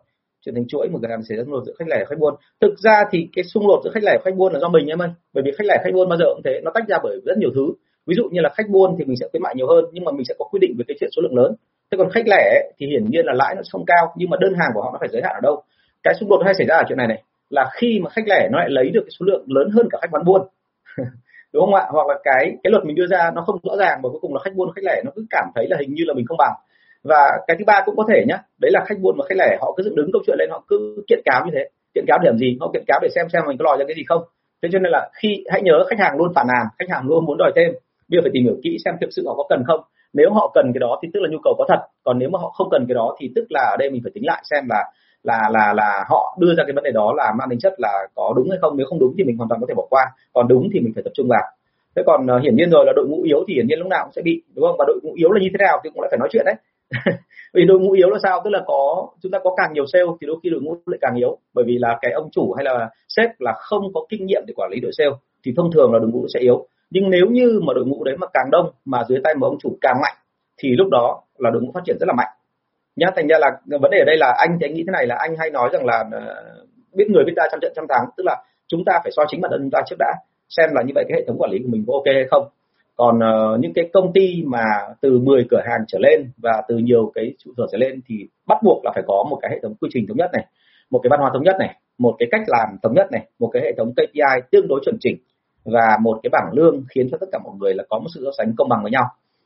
chuyển thành chuỗi một cửa hàng xảy ra xung đột giữa khách lẻ và khách buôn. Thực ra thì cái xung đột giữa khách lẻ và khách buôn là do mình em ơi. Bởi vì khách lẻ khách buôn bao giờ cũng thế, nó tách ra bởi rất nhiều thứ. Ví dụ như là khách buôn thì mình sẽ khuyến mại nhiều hơn, nhưng mà mình sẽ có quy định về cái chuyện số lượng lớn. Thế còn khách lẻ thì hiển nhiên là lãi nó không cao, nhưng mà đơn hàng của họ nó phải giới hạn ở đâu? Cái xung đột hay xảy ra ở chuyện này này, là khi mà khách lẻ nó lại lấy được cái số lượng lớn hơn cả khách bán buôn. <laughs> đúng không ạ? Hoặc là cái cái luật mình đưa ra nó không rõ ràng và cuối cùng là khách buôn, khách lẻ nó cứ cảm thấy là hình như là mình không bằng. Và cái thứ ba cũng có thể nhá, đấy là khách buôn và khách lẻ, họ cứ dựng đứng câu chuyện lên, họ cứ kiện cáo như thế. Kiện cáo để làm gì? Họ kiện cáo để xem xem mình có lòi ra cái gì không. Thế cho nên là khi, hãy nhớ khách hàng luôn phản nàn, khách hàng luôn muốn đòi thêm. Bây giờ phải tìm hiểu kỹ xem thực sự họ có cần không. Nếu họ cần cái đó thì tức là nhu cầu có thật. Còn nếu mà họ không cần cái đó thì tức là ở đây mình phải tính lại xem là là là là họ đưa ra cái vấn đề đó là mang tính chất là có đúng hay không. Nếu không đúng thì mình hoàn toàn có thể bỏ qua còn đúng thì mình phải tập trung vào. Thế còn uh, hiển nhiên rồi là đội ngũ yếu thì hiển nhiên lúc nào cũng sẽ bị đúng không? Và đội ngũ yếu là như thế nào thì cũng lại phải nói chuyện đấy. <laughs> Vì đội ngũ yếu là sao? Tức là có chúng ta có càng nhiều sale thì đôi khi đội ngũ lại càng yếu. Bởi vì là cái ông chủ hay là sếp là không có kinh nghiệm để quản lý đội sale thì thông thường là đội ngũ sẽ yếu. Nhưng nếu như mà đội ngũ đấy mà càng đông mà dưới tay một ông chủ càng mạnh thì lúc đó là đội ngũ phát triển rất là mạnh nhá thành ra là vấn đề ở đây là anh thì anh nghĩ thế này là anh hay nói rằng là ờ, biết người biết ta trăm trận trăm thắng tức là chúng ta phải soi chính bản thân chúng ta trước đã xem là như vậy cái hệ thống quản lý của mình có ok hay không. Còn uh, những cái công ty mà từ 10 cửa hàng trở lên và từ nhiều cái trụ sở trở lên thì bắt buộc là phải có một cái hệ thống quy trình thống nhất này một cái văn hóa thống nhất này một cái cách làm thống nhất này một cái hệ thống KPI tương đối chuẩn chỉnh và một cái bảng lương khiến cho tất cả mọi người là có một sự so sánh công bằng với nhau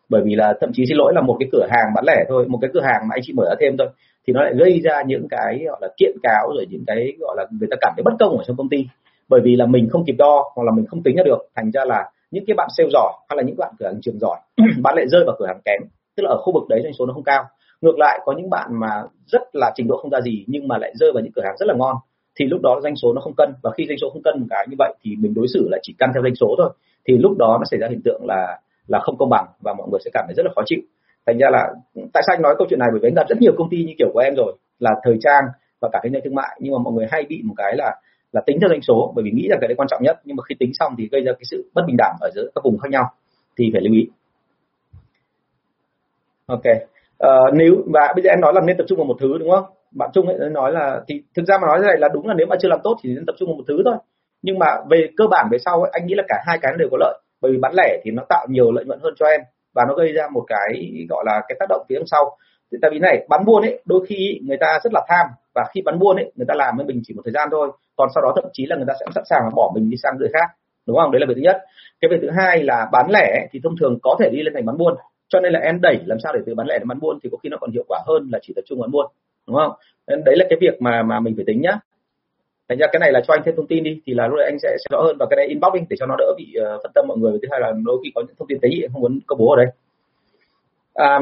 bởi vì là thậm chí xin lỗi là một cái cửa hàng bán lẻ thôi, một cái cửa hàng mà anh chị mở ra thêm thôi, thì nó lại gây ra những cái, gọi là, kiện cáo rồi những cái, gọi là, người ta cảm thấy bất công ở trong công ty. Bởi vì là mình không kịp đo hoặc là mình không tính ra được, thành ra là những cái bạn sale giỏi hay là những bạn cửa hàng trường giỏi, <clears throat> bạn lại rơi vào cửa hàng kém. Tức là ở khu vực đấy doanh số nó không cao. Ngược lại, có những bạn mà rất là trình độ không ra gì nhưng mà lại rơi vào những cửa hàng rất là ngon, thì lúc đó doanh số nó không cân. Và khi doanh số không cân một cái như vậy thì mình đối xử là chỉ căn theo doanh số thôi. Thì lúc đó nó xảy ra hiện tượng là là không công bằng và mọi người sẽ cảm thấy rất là khó chịu. Thành ra là tại sao anh nói câu chuyện này? Bởi vì anh gặp rất nhiều công ty như kiểu của em rồi là thời trang và cả kinh doanh thương mại. Nhưng mà mọi người hay bị một cái là là tính theo doanh số bởi vì nghĩ là cái đấy quan trọng nhất. Nhưng mà khi tính xong thì gây ra cái sự bất bình đẳng ở giữa các vùng khác nhau thì phải lưu ý. Ok. Uh, nếu và bây giờ em nói là nên tập trung vào một thứ đúng không? Bạn trung ấy nói là thì thực ra mà nói thế này là đúng là nếu mà chưa làm tốt thì nên tập trung vào một thứ thôi. Nhưng mà về cơ bản về sau ấy, anh nghĩ là cả hai cái đều có lợi bởi vì bán lẻ thì nó tạo nhiều lợi nhuận hơn cho em và nó gây ra một cái, gọi là, cái tác động phía sau. Thì tại vì này, bán buôn ấy, đôi khi người ta rất là tham và khi bán buôn ấy, người ta làm với mình chỉ một thời gian thôi. Còn sau đó thậm chí là người ta sẽ sẵn sàng bỏ mình đi sang người khác, đúng không? Đấy là việc thứ nhất. Cái việc thứ hai là bán lẻ thì thông thường có thể đi lên thành bán buôn, cho nên là em đẩy làm sao để từ bán lẻ đến bán buôn thì có khi nó còn hiệu quả hơn là chỉ tập trung bán buôn, đúng không? Đấy là cái việc mà mà mình phải tính nhá thành ra cái này là cho anh thêm thông tin đi thì là lúc đấy anh sẽ, sẽ rõ hơn và cái này inbox đi để cho nó đỡ bị uh, phân tâm mọi người. Thứ hai là đôi khi có những thông tin tế nhị không muốn công bố ở đây. À,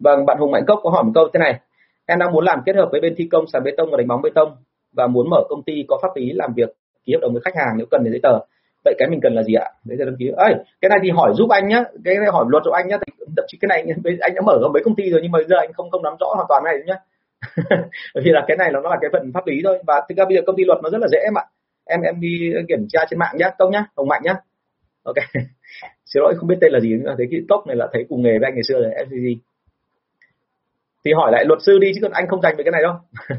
vâng bạn hùng mạnh cốc có hỏi một câu thế này. Em đang muốn làm kết hợp với bên thi công sàn bê tông và đánh bóng bê tông và muốn mở công ty có pháp lý làm việc ký hợp đồng với khách hàng nếu cần thì giấy tờ. Vậy cái mình cần là gì ạ? Giấy tờ đăng ký. Ơi cái này thì hỏi giúp anh nhá. Cái này hỏi luật giúp anh nhá. Thậm chí cái này anh đã mở mấy công ty rồi nhưng mà giờ anh không không nắm rõ hoàn toàn này nhá. <laughs> bởi vì là cái này nó là cái phần pháp lý thôi. Và thực ra bây giờ công ty luật nó rất là dễ em ạ. Em em đi kiểm tra trên mạng nhá công nhá hồng mạnh nhá. Ok. <laughs> Xin lỗi không biết tên là gì nhưng mà thấy cái tốc này là thấy cùng nghề với anh ngày xưa rồi FCG thì hỏi lại luật sư đi chứ còn anh không dành về cái này đâu. <laughs>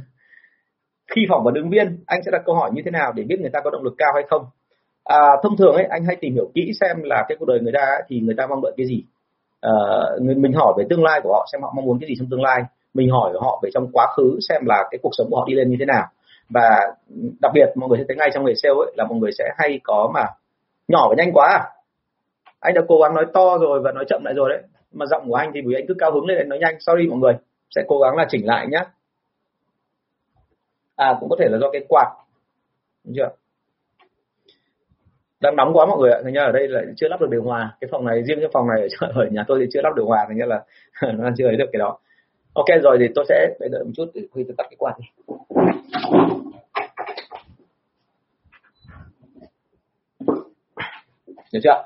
Khi phỏng vấn ứng viên anh sẽ đặt câu hỏi như thế nào để biết người ta có động lực cao hay không? À, thông thường ấy anh hay tìm hiểu kỹ xem là cái cuộc đời người ta ấy, thì người ta mong đợi cái gì. À, mình hỏi về tương lai của họ xem họ mong muốn cái gì trong tương lai mình hỏi họ về trong quá khứ xem là cái cuộc sống của họ đi lên như thế nào. Và đặc biệt mọi người sẽ thấy ngay trong nghề sale ấy là mọi người sẽ hay có mà nhỏ và nhanh quá à. Anh đã cố gắng nói to rồi và nói chậm lại rồi đấy mà giọng của anh thì vì anh cứ cao hứng lên anh nói nhanh. Sorry mọi người sẽ cố gắng là chỉnh lại nhé à cũng có thể là do cái quạt Đúng chưa? Đang nóng quá mọi người ạ thành ra ở đây lại chưa lắp được điều hòa. Cái phòng này riêng cái phòng này <laughs> ở, ở nhà tôi thì chưa lắp điều hòa thành ra là <laughs> nó chưa thấy được cái đó ok, rồi thì tôi sẽ đợi một chút, để khi tôi tắt cái quạt đi. Được chưa?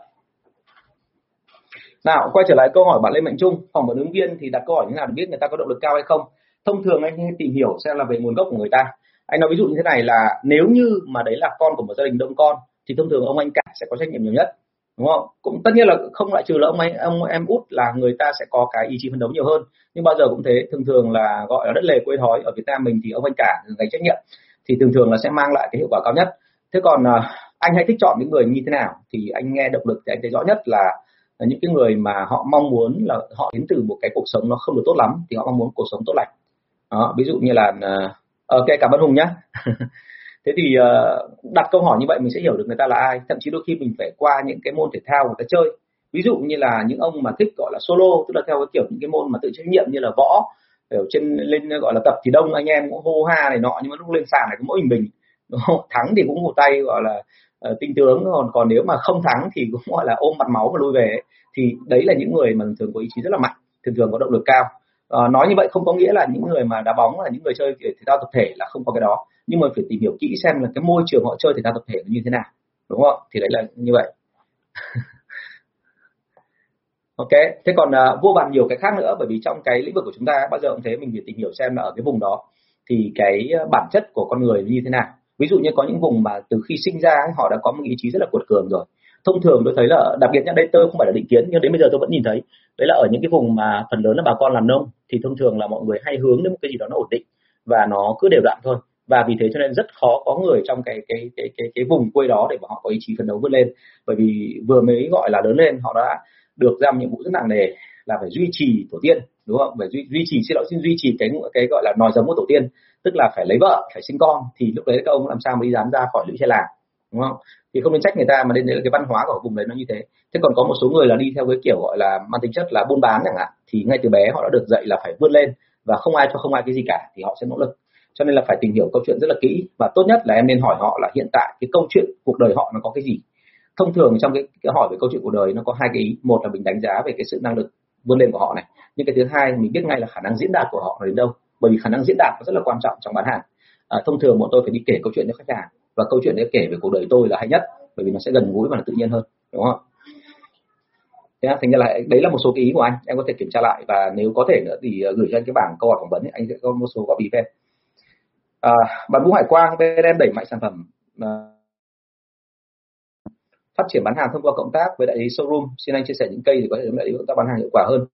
Nào, quay trở lại câu hỏi bạn Lê Mạnh Trung. Phỏng vấn ứng viên thì đặt câu hỏi như nào để biết người ta có động lực cao hay không? Thông thường anh tìm hiểu xem là về nguồn gốc của người ta. Anh nói ví dụ như thế này là, nếu như mà đấy là con của một gia đình đông con, thì thông thường ông anh cả sẽ có trách nhiệm nhiều nhất đúng không? Cũng tất nhiên là không loại trừ là ông ấy, ông em út là người ta sẽ có cái ý chí phấn đấu nhiều hơn. Nhưng bao giờ cũng thế thường thường là gọi là đất lề quê thói. Ở Việt Nam mình thì ông anh cả gánh trách nhiệm thì thường thường là sẽ mang lại cái hiệu quả cao nhất. Thế còn à, anh hay thích chọn những người như thế nào? Thì anh nghe động lực thì anh thấy rõ nhất là những cái người mà họ mong muốn là họ đến từ một cái cuộc sống nó không được tốt lắm thì họ mong muốn cuộc sống tốt lành. Đó, ví dụ như là à, ok cảm ơn hùng nhá. <laughs> thế thì uh, đặt câu hỏi như vậy mình sẽ hiểu được người ta là ai. Thậm chí đôi khi mình phải qua những cái môn thể thao người ta chơi. Ví dụ như là những ông mà thích gọi là solo tức là theo cái kiểu những cái môn mà tự trách nhiệm như là võ ở trên lên gọi là tập thì đông anh em cũng hô ha này nọ nhưng mà lúc lên sàn này có mỗi mình mình. <laughs> Thắng thì cũng một tay gọi là uh, tinh tướng. Còn còn nếu mà không thắng thì cũng gọi là ôm mặt máu và lui về thì đấy là những người mà thường có ý chí rất là mạnh thường thường có động lực cao. Uh, nói như vậy không có nghĩa là những người mà đá bóng là những người chơi thể thao tập thể là không có cái đó nhưng mà phải tìm hiểu kỹ xem là cái môi trường họ chơi thể thao tập thể nó như thế nào đúng không thì đấy là như vậy. <laughs> Ok thế còn uh, vô vàn nhiều cái khác nữa bởi vì trong cái lĩnh vực của chúng ta bao giờ cũng thế mình phải tìm hiểu xem là ở cái vùng đó thì cái à, bản chất của con người như thế nào. Ví dụ như có những vùng mà từ khi sinh ra ấy, họ đã có một ý chí rất là cuột cường rồi. Thông thường tôi thấy là đặc biệt nhất đây tôi không phải là định kiến nhưng đến bây giờ tôi vẫn nhìn thấy đấy là ở những cái vùng mà phần lớn là bà con làm nông thì thông thường là mọi người hay hướng đến một cái gì đó nó ổn định và nó cứ đều đặn thôi và vì thế cho nên rất khó có người trong cái cái cái cái cái vùng quê đó để mà họ có ý chí phấn đấu vươn lên. Bởi vì vừa mới gọi là lớn lên họ đã được giao nhiệm vụ rất nặng nề là phải duy trì tổ tiên đúng không? Phải duy, duy trì xin lỗi xin duy trì cái cái gọi là nòi giống của tổ tiên tức là phải lấy vợ phải sinh con. Thì lúc đấy các ông làm sao mới dám ra khỏi lũy xe làng đúng không? Thì không nên trách người ta mà nên đấy là cái văn hóa của vùng đấy nó như thế. Thế còn có một số người là đi theo cái kiểu gọi là mang tính chất là buôn bán chẳng hạn thì ngay từ bé họ đã được dạy là phải vươn lên và không ai cho không ai cái gì cả thì họ sẽ nỗ lực cho nên là phải tìm hiểu câu chuyện rất là kỹ. Và tốt nhất là em nên hỏi họ là hiện tại cái câu chuyện cuộc đời họ nó có cái gì. Thông thường trong cái, cái hỏi về câu chuyện cuộc đời nó có hai cái ý. Một là mình đánh giá về cái sự năng lực vươn lên của họ này. Nhưng cái thứ hai mình biết ngay là khả năng diễn đạt của họ đến đâu. Bởi vì khả năng diễn đạt nó rất là quan trọng trong bán hàng. À, thông thường bọn tôi phải đi kể câu chuyện cho khách hàng. Và câu chuyện để kể về cuộc đời tôi là hay nhất. Bởi vì nó sẽ gần gũi và là tự nhiên hơn. Đúng không thế thành ra là đấy là một số cái ý của anh. Em có thể kiểm tra lại. Và nếu có thể nữa thì ờ, gửi cho anh cái bảng câu hỏi phỏng vấn ấy, anh sẽ có một số góp ý về à, bạn Vũ Hải Quang bên em đẩy mạnh sản phẩm à, phát triển bán hàng thông qua cộng tác với đại lý showroom. Xin anh chia sẻ những cây thì có thể đại lý chúng ta bán hàng hiệu quả hơn.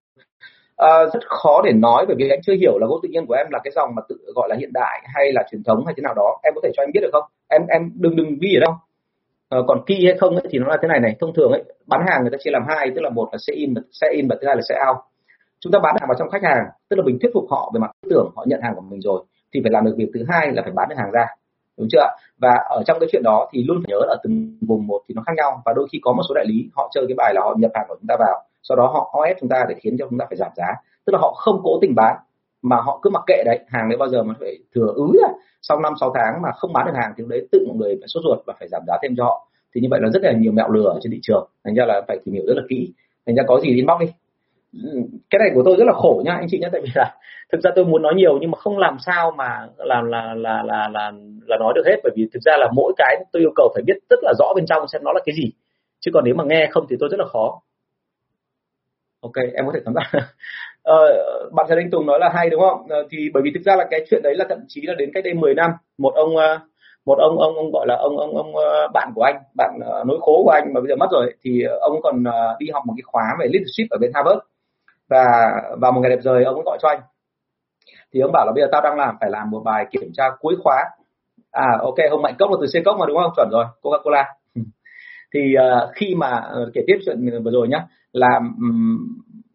À, rất khó để nói bởi vì anh chưa hiểu là gỗ tự nhiên của em là cái dòng mà tự gọi là hiện đại hay là truyền thống hay thế nào đó. Em có thể cho anh biết được không? Em em đừng đừng ghi ở đâu. À, còn kỳ hay không ấy, thì nó là thế này này. Thông thường ấy bán hàng người ta chia làm hai tức là một là sẽ in sẽ in và thứ hai là sẽ out. Chúng ta bán hàng vào trong khách hàng tức là mình thuyết phục họ về mặt tư tưởng họ nhận hàng của mình rồi thì phải làm được việc thứ hai là phải bán được hàng ra đúng chưa và ở trong cái chuyện đó thì luôn phải nhớ là từng vùng một thì nó khác nhau và đôi khi có một số đại lý họ chơi cái bài là họ nhập hàng của chúng ta vào sau đó họ, họ ép chúng ta để khiến cho chúng ta phải giảm giá. Tức là họ không cố tình bán mà họ cứ mặc kệ đấy hàng đấy bao giờ mà phải thừa ứ à. sau năm sáu tháng mà không bán được hàng thì đấy tự mọi người phải sốt ruột và phải giảm giá thêm cho họ. Thì như vậy là rất là nhiều mẹo lừa ở trên thị trường thành ra là phải tìm hiểu rất là kỹ. Thành ra có gì inbox đi cái này của tôi rất là khổ nha anh chị nhé tại vì là thực ra tôi muốn nói nhiều nhưng mà không làm sao mà làm là là là là là nói được hết. Bởi vì thực ra là mỗi cái tôi yêu cầu phải biết rất là rõ bên trong xem nó là cái gì. Chứ còn nếu mà nghe không thì tôi rất là khó. Ok em có thể cảm giác <laughs> ờ, bạn Trần Anh Tùng nói là hay đúng không? Ờ, thì bởi vì thực ra là cái chuyện đấy là thậm chí là đến cách đây 10 năm một ông ờ, một ông ông ông gọi là ông ông ông ờ, bạn của anh bạn ờ, nối khố của anh mà bây giờ mất rồi thì ông còn đi học một cái khóa về leadership ở bên Harvard và vào một ngày đẹp trời ông ấy gọi cho anh. Thì ông bảo là bây giờ tao đang làm phải làm một bài kiểm tra cuối khóa. À ok ông mạnh cốc là từ C cốc mà đúng không? Chuẩn rồi Coca Cola <laughs> thì uh, khi mà uh, kể tiếp chuyện vừa rồi nhá là um,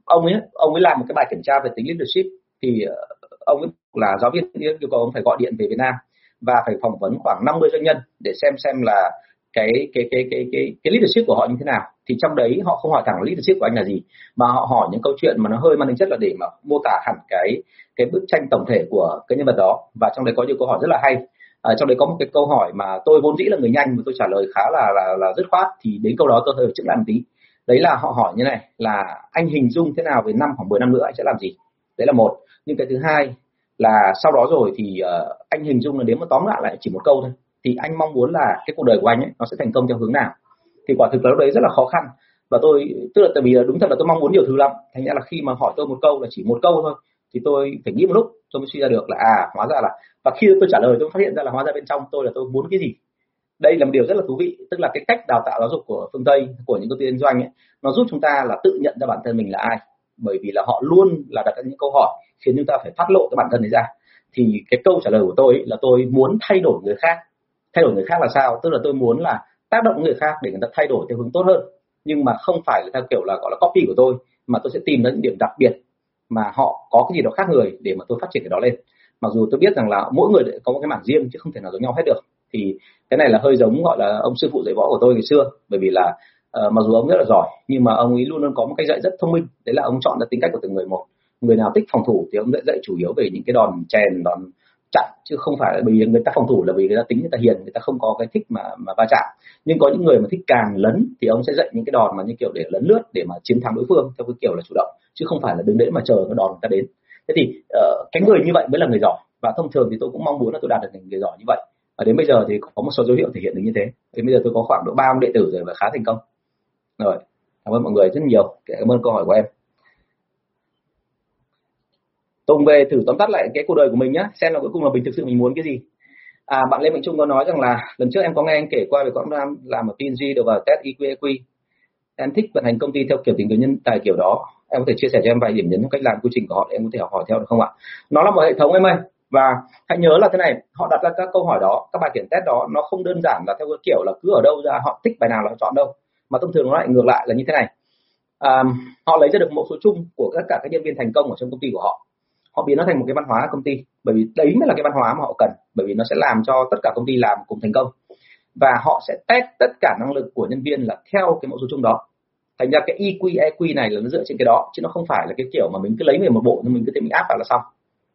ông ấy ông ấy làm một cái bài kiểm tra về tính leadership. Thì uh, ông ấy là giáo viên yêu cầu ông phải gọi điện về Việt Nam và phải phỏng vấn khoảng 50 doanh nhân để xem xem là cái cái cái cái cái cái leadership của họ như thế nào. Thì trong đấy họ không hỏi thẳng leadership của anh là gì mà họ hỏi những câu chuyện mà nó hơi mang tính chất là để mà mô tả hẳn cái cái bức tranh tổng thể của cái nhân vật đó. Và trong đấy có nhiều câu hỏi rất là hay. À, trong đấy có một cái câu hỏi mà tôi vốn dĩ là người nhanh mà tôi trả lời khá là là là dứt khoát thì đến câu đó tôi hơi chững lại một tí. Đấy là họ hỏi như này là anh hình dung thế nào về năm khoảng 10 năm nữa anh sẽ làm gì? Đấy là một. Nhưng cái thứ hai là sau đó rồi thì uh, anh hình dung là nếu mà tóm lại lại chỉ một câu thôi thì anh mong muốn là cái cuộc đời của anh ấy, nó sẽ thành công theo hướng nào? Thì quả thực là lúc đấy rất là khó khăn. Và tôi, tức là tại vì đúng thật là tôi mong muốn nhiều thứ lắm. Thành ra là khi mà hỏi tôi một câu là chỉ một câu thôi, thì tôi phải nghĩ một lúc, tôi mới suy ra được là à hóa ra là, và khi tôi trả lời tôi phát hiện ra là hóa ra bên trong tôi là tôi muốn cái gì? Đây là một điều rất là thú vị. Tức là cái cách đào tạo giáo dục của phương tây, của những công ty kinh doanh ấy, nó giúp chúng ta là tự nhận ra bản thân mình là ai. Bởi vì là họ luôn là đặt ra những câu hỏi khiến chúng ta phải phát lộ cái bản thân này ra. Thì cái câu trả lời của tôi ấy là tôi muốn thay đổi người khác thay đổi người khác là sao? Tức là tôi muốn là tác động người khác để người ta thay đổi theo hướng tốt hơn. Nhưng mà không phải là theo kiểu là gọi là copy của tôi mà tôi sẽ tìm ra những điểm đặc biệt mà họ có cái gì đó khác người để mà tôi phát triển cái đó lên. Mặc dù tôi biết rằng là mỗi người có một cái mảng riêng chứ không thể nào giống nhau hết được. Thì cái này là hơi giống gọi là ông sư phụ dạy võ của tôi ngày xưa. Bởi vì là uh, mặc dù ông rất là giỏi nhưng mà ông ấy luôn luôn có một cách dạy rất thông minh. Đấy là ông chọn ra tính cách của từng người một. Người nào thích phòng thủ thì ông sẽ dạy chủ yếu về những cái đòn chèn đòn chặn chứ không phải là vì người ta phòng thủ là vì người ta tính người ta hiền người ta không có cái thích mà mà va chạm. Nhưng có những người mà thích càng lấn thì ông sẽ dạy những cái đòn mà như kiểu để lấn lướt để mà chiến thắng đối phương theo cái kiểu là chủ động chứ không phải là đứng đấy mà chờ cái đòn người ta đến. Thế thì uh, cái người như vậy mới là người giỏi. Và thông thường thì tôi cũng mong muốn là tôi đạt được thành người giỏi như vậy. Và đến bây giờ thì có một số dấu hiệu thể hiện được như thế. Thì bây giờ tôi có khoảng độ ba đệ tử rồi và khá thành công. Rồi cảm ơn mọi người rất nhiều. Cảm ơn câu hỏi của em. Tùng về thử tóm tắt lại cái cuộc đời của mình nhá, xem là cuối cùng là mình thực sự mình muốn cái gì. À bạn Lê Mạnh Trung có nói rằng là lần trước em có nghe anh kể qua về con làm làm ở PNG được vào test EQEQ. Em thích vận hành công ty theo kiểu tình cờ nhân tài kiểu đó. Em có thể chia sẻ cho em vài điểm nhấn trong cách làm quy trình của họ để em có thể học hỏi theo được không ạ? Nó là một hệ thống em ơi. Và hãy nhớ là thế này họ đặt ra các câu hỏi đó các bài kiểm test đó nó không đơn giản là theo cái kiểu là cứ ở đâu ra họ thích bài nào là họ chọn đâu mà thông thường nó lại ngược lại là như thế này. À, họ lấy ra được một số chung của tất cả các nhân viên thành công ở trong công ty của họ họ biến nó thành một cái văn hóa công ty. Bởi vì đấy mới là cái văn hóa mà họ cần. Bởi vì nó sẽ làm cho tất cả công ty làm cùng thành công. Và họ sẽ test tất cả năng lực của nhân viên là theo cái mẫu số chung đó. Thành ra cái EQ EQ này là nó dựa trên cái đó chứ nó không phải là cái kiểu mà mình cứ lấy về một bộ nhưng mình cứ thế mình áp vào là xong.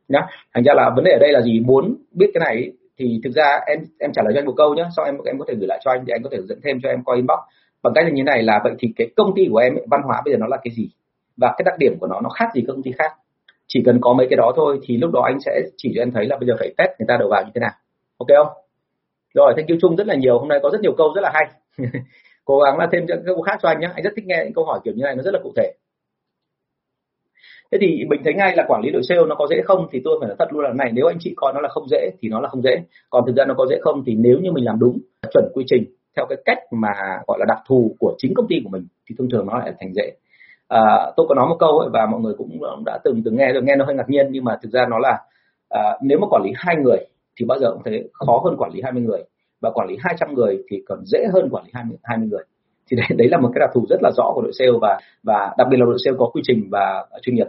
Nhá. Thành ra là vấn đề ở đây là gì? Muốn biết cái này thì thực ra em em trả lời cho anh một câu nhé sau em em có thể gửi lại cho anh thì anh có thể dẫn thêm cho em qua inbox. Bằng cách là như này là vậy thì cái công ty của em ấy, văn hóa bây giờ nó là cái gì? Và cái đặc điểm của nó nó khác gì các công ty khác? Chỉ cần có mấy cái đó thôi thì lúc đó anh sẽ chỉ cho em thấy là bây giờ phải test người ta đầu vào như thế nào. Ok không? Rồi, thank you chung rất là nhiều. Hôm nay có rất nhiều câu rất là hay. <laughs> Cố gắng là thêm những câu khác cho anh nhé anh rất thích nghe những câu hỏi kiểu như này, nó rất là cụ thể. Thế thì mình thấy ngay là quản lý đội sale nó có dễ không thì tôi phải nói thật luôn là này, nếu anh chị coi nó là không dễ thì nó là không dễ. Còn thực ra nó có dễ không thì nếu như mình làm đúng, chuẩn quy trình, theo cái cách mà gọi là đặc thù của chính công ty của mình thì thông thường nó lại thành dễ à, tôi có nói một câu ấy, và mọi người cũng đã từng từng nghe rồi nghe nó hơi ngạc nhiên nhưng mà thực ra nó là à, nếu mà quản lý hai người thì bao giờ cũng thấy khó hơn quản lý 20 người. Và quản lý 200 người thì còn dễ hơn quản lý 20, 20 người. Thì đấy, đấy là một cái đặc thù rất là rõ của đội sale và và đặc biệt là đội sale có quy trình và chuyên nghiệp.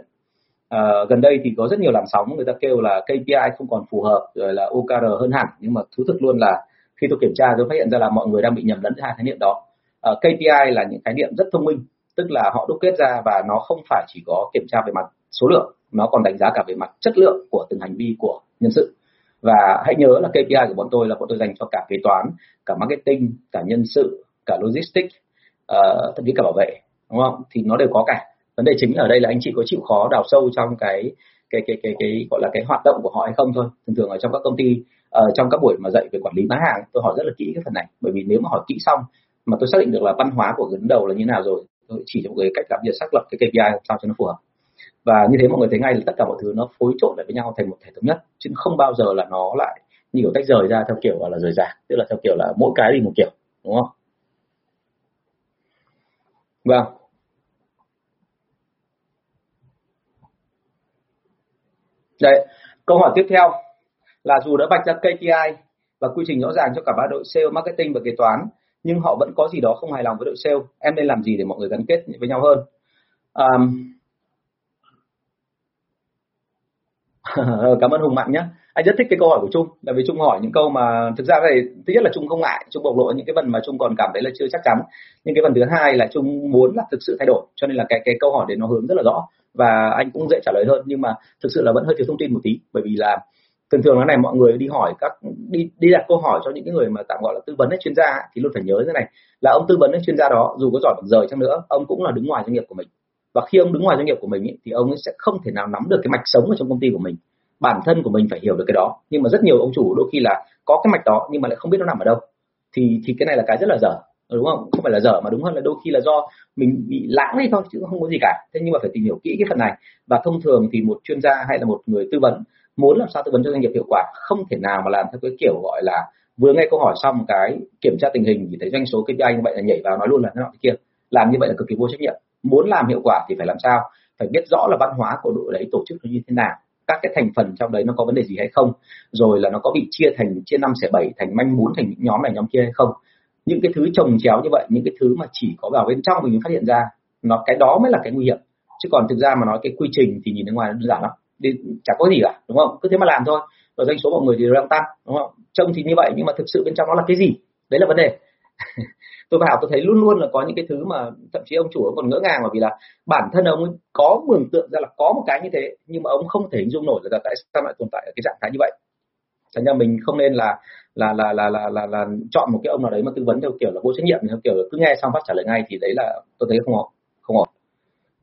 À, gần đây thì có rất nhiều làn sóng người ta kêu là KPI không còn phù hợp rồi là OKR hơn hẳn. Nhưng mà thú thực luôn là khi tôi kiểm tra tôi phát hiện ra là mọi người đang bị nhầm lẫn hai khái niệm đó. À, KPI là những khái niệm rất thông minh tức là họ đúc kết ra và nó không phải chỉ có kiểm tra về mặt số lượng nó còn đánh giá cả về mặt chất lượng của từng hành vi của nhân sự. Và hãy nhớ là KPI của bọn tôi là bọn tôi dành cho cả kế toán cả marketing cả nhân sự cả logistics uh, thậm chí cả bảo vệ đúng không? Thì nó đều có cả. Vấn đề chính ở đây là anh chị có chịu khó đào sâu trong cái cái cái cái cái gọi là cái hoạt động của họ hay không thôi. Thường thường ở trong các công ty uh, trong các buổi mà dạy về quản lý bán hàng tôi hỏi rất là kỹ cái phần này. Bởi vì nếu mà hỏi kỹ xong mà tôi xác định được là văn hóa của đứng đầu là như nào rồi chỉ cho mọi người cách làm việc xác lập cái KPI sao cho nó phù hợp. Và như thế mọi người thấy ngay là tất cả mọi thứ nó phối trộn lại với nhau thành một thể thống nhất chứ không bao giờ là nó lại nhiều tách rời ra theo kiểu là rời rạc tức là theo kiểu là mỗi cái thì một kiểu đúng không? Vâng. Đấy, câu hỏi tiếp theo là dù đã vạch ra KPI và quy trình rõ ràng cho cả ba đội sale, marketing và kế toán, nhưng họ vẫn có gì đó không hài lòng với đội sale. Em nên làm gì để mọi người gắn kết với nhau hơn? Um, <laughs> cảm ơn Hùng Mạnh nhé. anh rất thích cái câu hỏi của Trung là vì Trung hỏi những câu mà thực ra này thứ nhất là Trung không ngại Trung bộc lộ những cái phần mà Trung còn cảm thấy là chưa chắc chắn nhưng cái phần thứ hai là Trung muốn là thực sự thay đổi cho nên là cái cái câu hỏi đấy nó hướng rất là rõ và anh cũng dễ trả lời hơn nhưng mà thực sự là vẫn hơi thiếu thông tin một tí bởi vì là thường thường cái này mọi người đi hỏi các đi đi đặt câu hỏi cho những cái người mà tạm gọi là tư vấn hay chuyên gia thì luôn phải nhớ thế này là ông tư vấn hay chuyên gia đó dù có giỏi bằng rời chăng nữa ông cũng là đứng ngoài doanh nghiệp của mình. Và khi ông đứng ngoài doanh nghiệp của mình ý, thì ông ấy sẽ không thể nào nắm được cái mạch sống ở trong công ty của mình. Bản thân của mình phải hiểu được cái đó. Nhưng mà rất nhiều ông chủ đôi khi là có cái mạch đó nhưng mà lại không biết nó nằm ở đâu. Thì thì cái này là cái rất là dở đúng không? Không phải là dở mà đúng hơn là đôi khi là do mình bị lãng đi thôi chứ không có gì cả. Thế nhưng mà phải tìm hiểu kỹ cái phần này. Và thông thường thì một chuyên gia hay là một người tư vấn muốn làm sao tư vấn cho doanh nghiệp hiệu quả không thể nào mà làm theo cái kiểu gọi là vừa nghe câu hỏi xong cái kiểm tra tình hình thì thấy doanh số KPI như vậy là nhảy vào nói luôn là thế nọ kia. Làm như vậy là cực kỳ vô trách nhiệm. Muốn làm hiệu quả thì phải làm sao? Phải biết rõ là văn hóa của đội đấy, tổ chức nó như thế nào, các cái thành phần trong đấy nó có vấn đề gì hay không, rồi là nó có bị chia thành, chia năm xẻ bảy thành manh muốn thành những nhóm này, nhóm kia hay không. Những cái thứ trồng chéo như vậy, những cái thứ mà chỉ có vào bên trong mình phát hiện ra, nó cái đó mới là cái nguy hiểm. Chứ còn thực ra mà nói cái quy trình thì nhìn bên ngoài nó đơn giản lắm thì chả có gì cả đúng không? Cứ thế mà làm thôi rồi doanh số mọi người thì đang tăng đúng không? Trông thì như vậy nhưng mà thực sự bên trong nó là cái gì? Đấy là vấn đề. <laughs> Tôi vào tôi thấy luôn luôn là có những cái thứ mà thậm chí ông chủ ông còn ngỡ ngàng bởi vì là bản thân ông ấy có mường tượng ra là có một cái như thế nhưng mà ông không thể hình dung nổi là tại sao lại tồn tại ở cái trạng thái như vậy. Thành ra mình không nên là là là là là là, là chọn một cái ông nào đấy mà tư vấn theo kiểu là vô trách nhiệm theo kiểu là cứ nghe xong phát trả lời ngay thì đấy là tôi thấy không ổn không ổn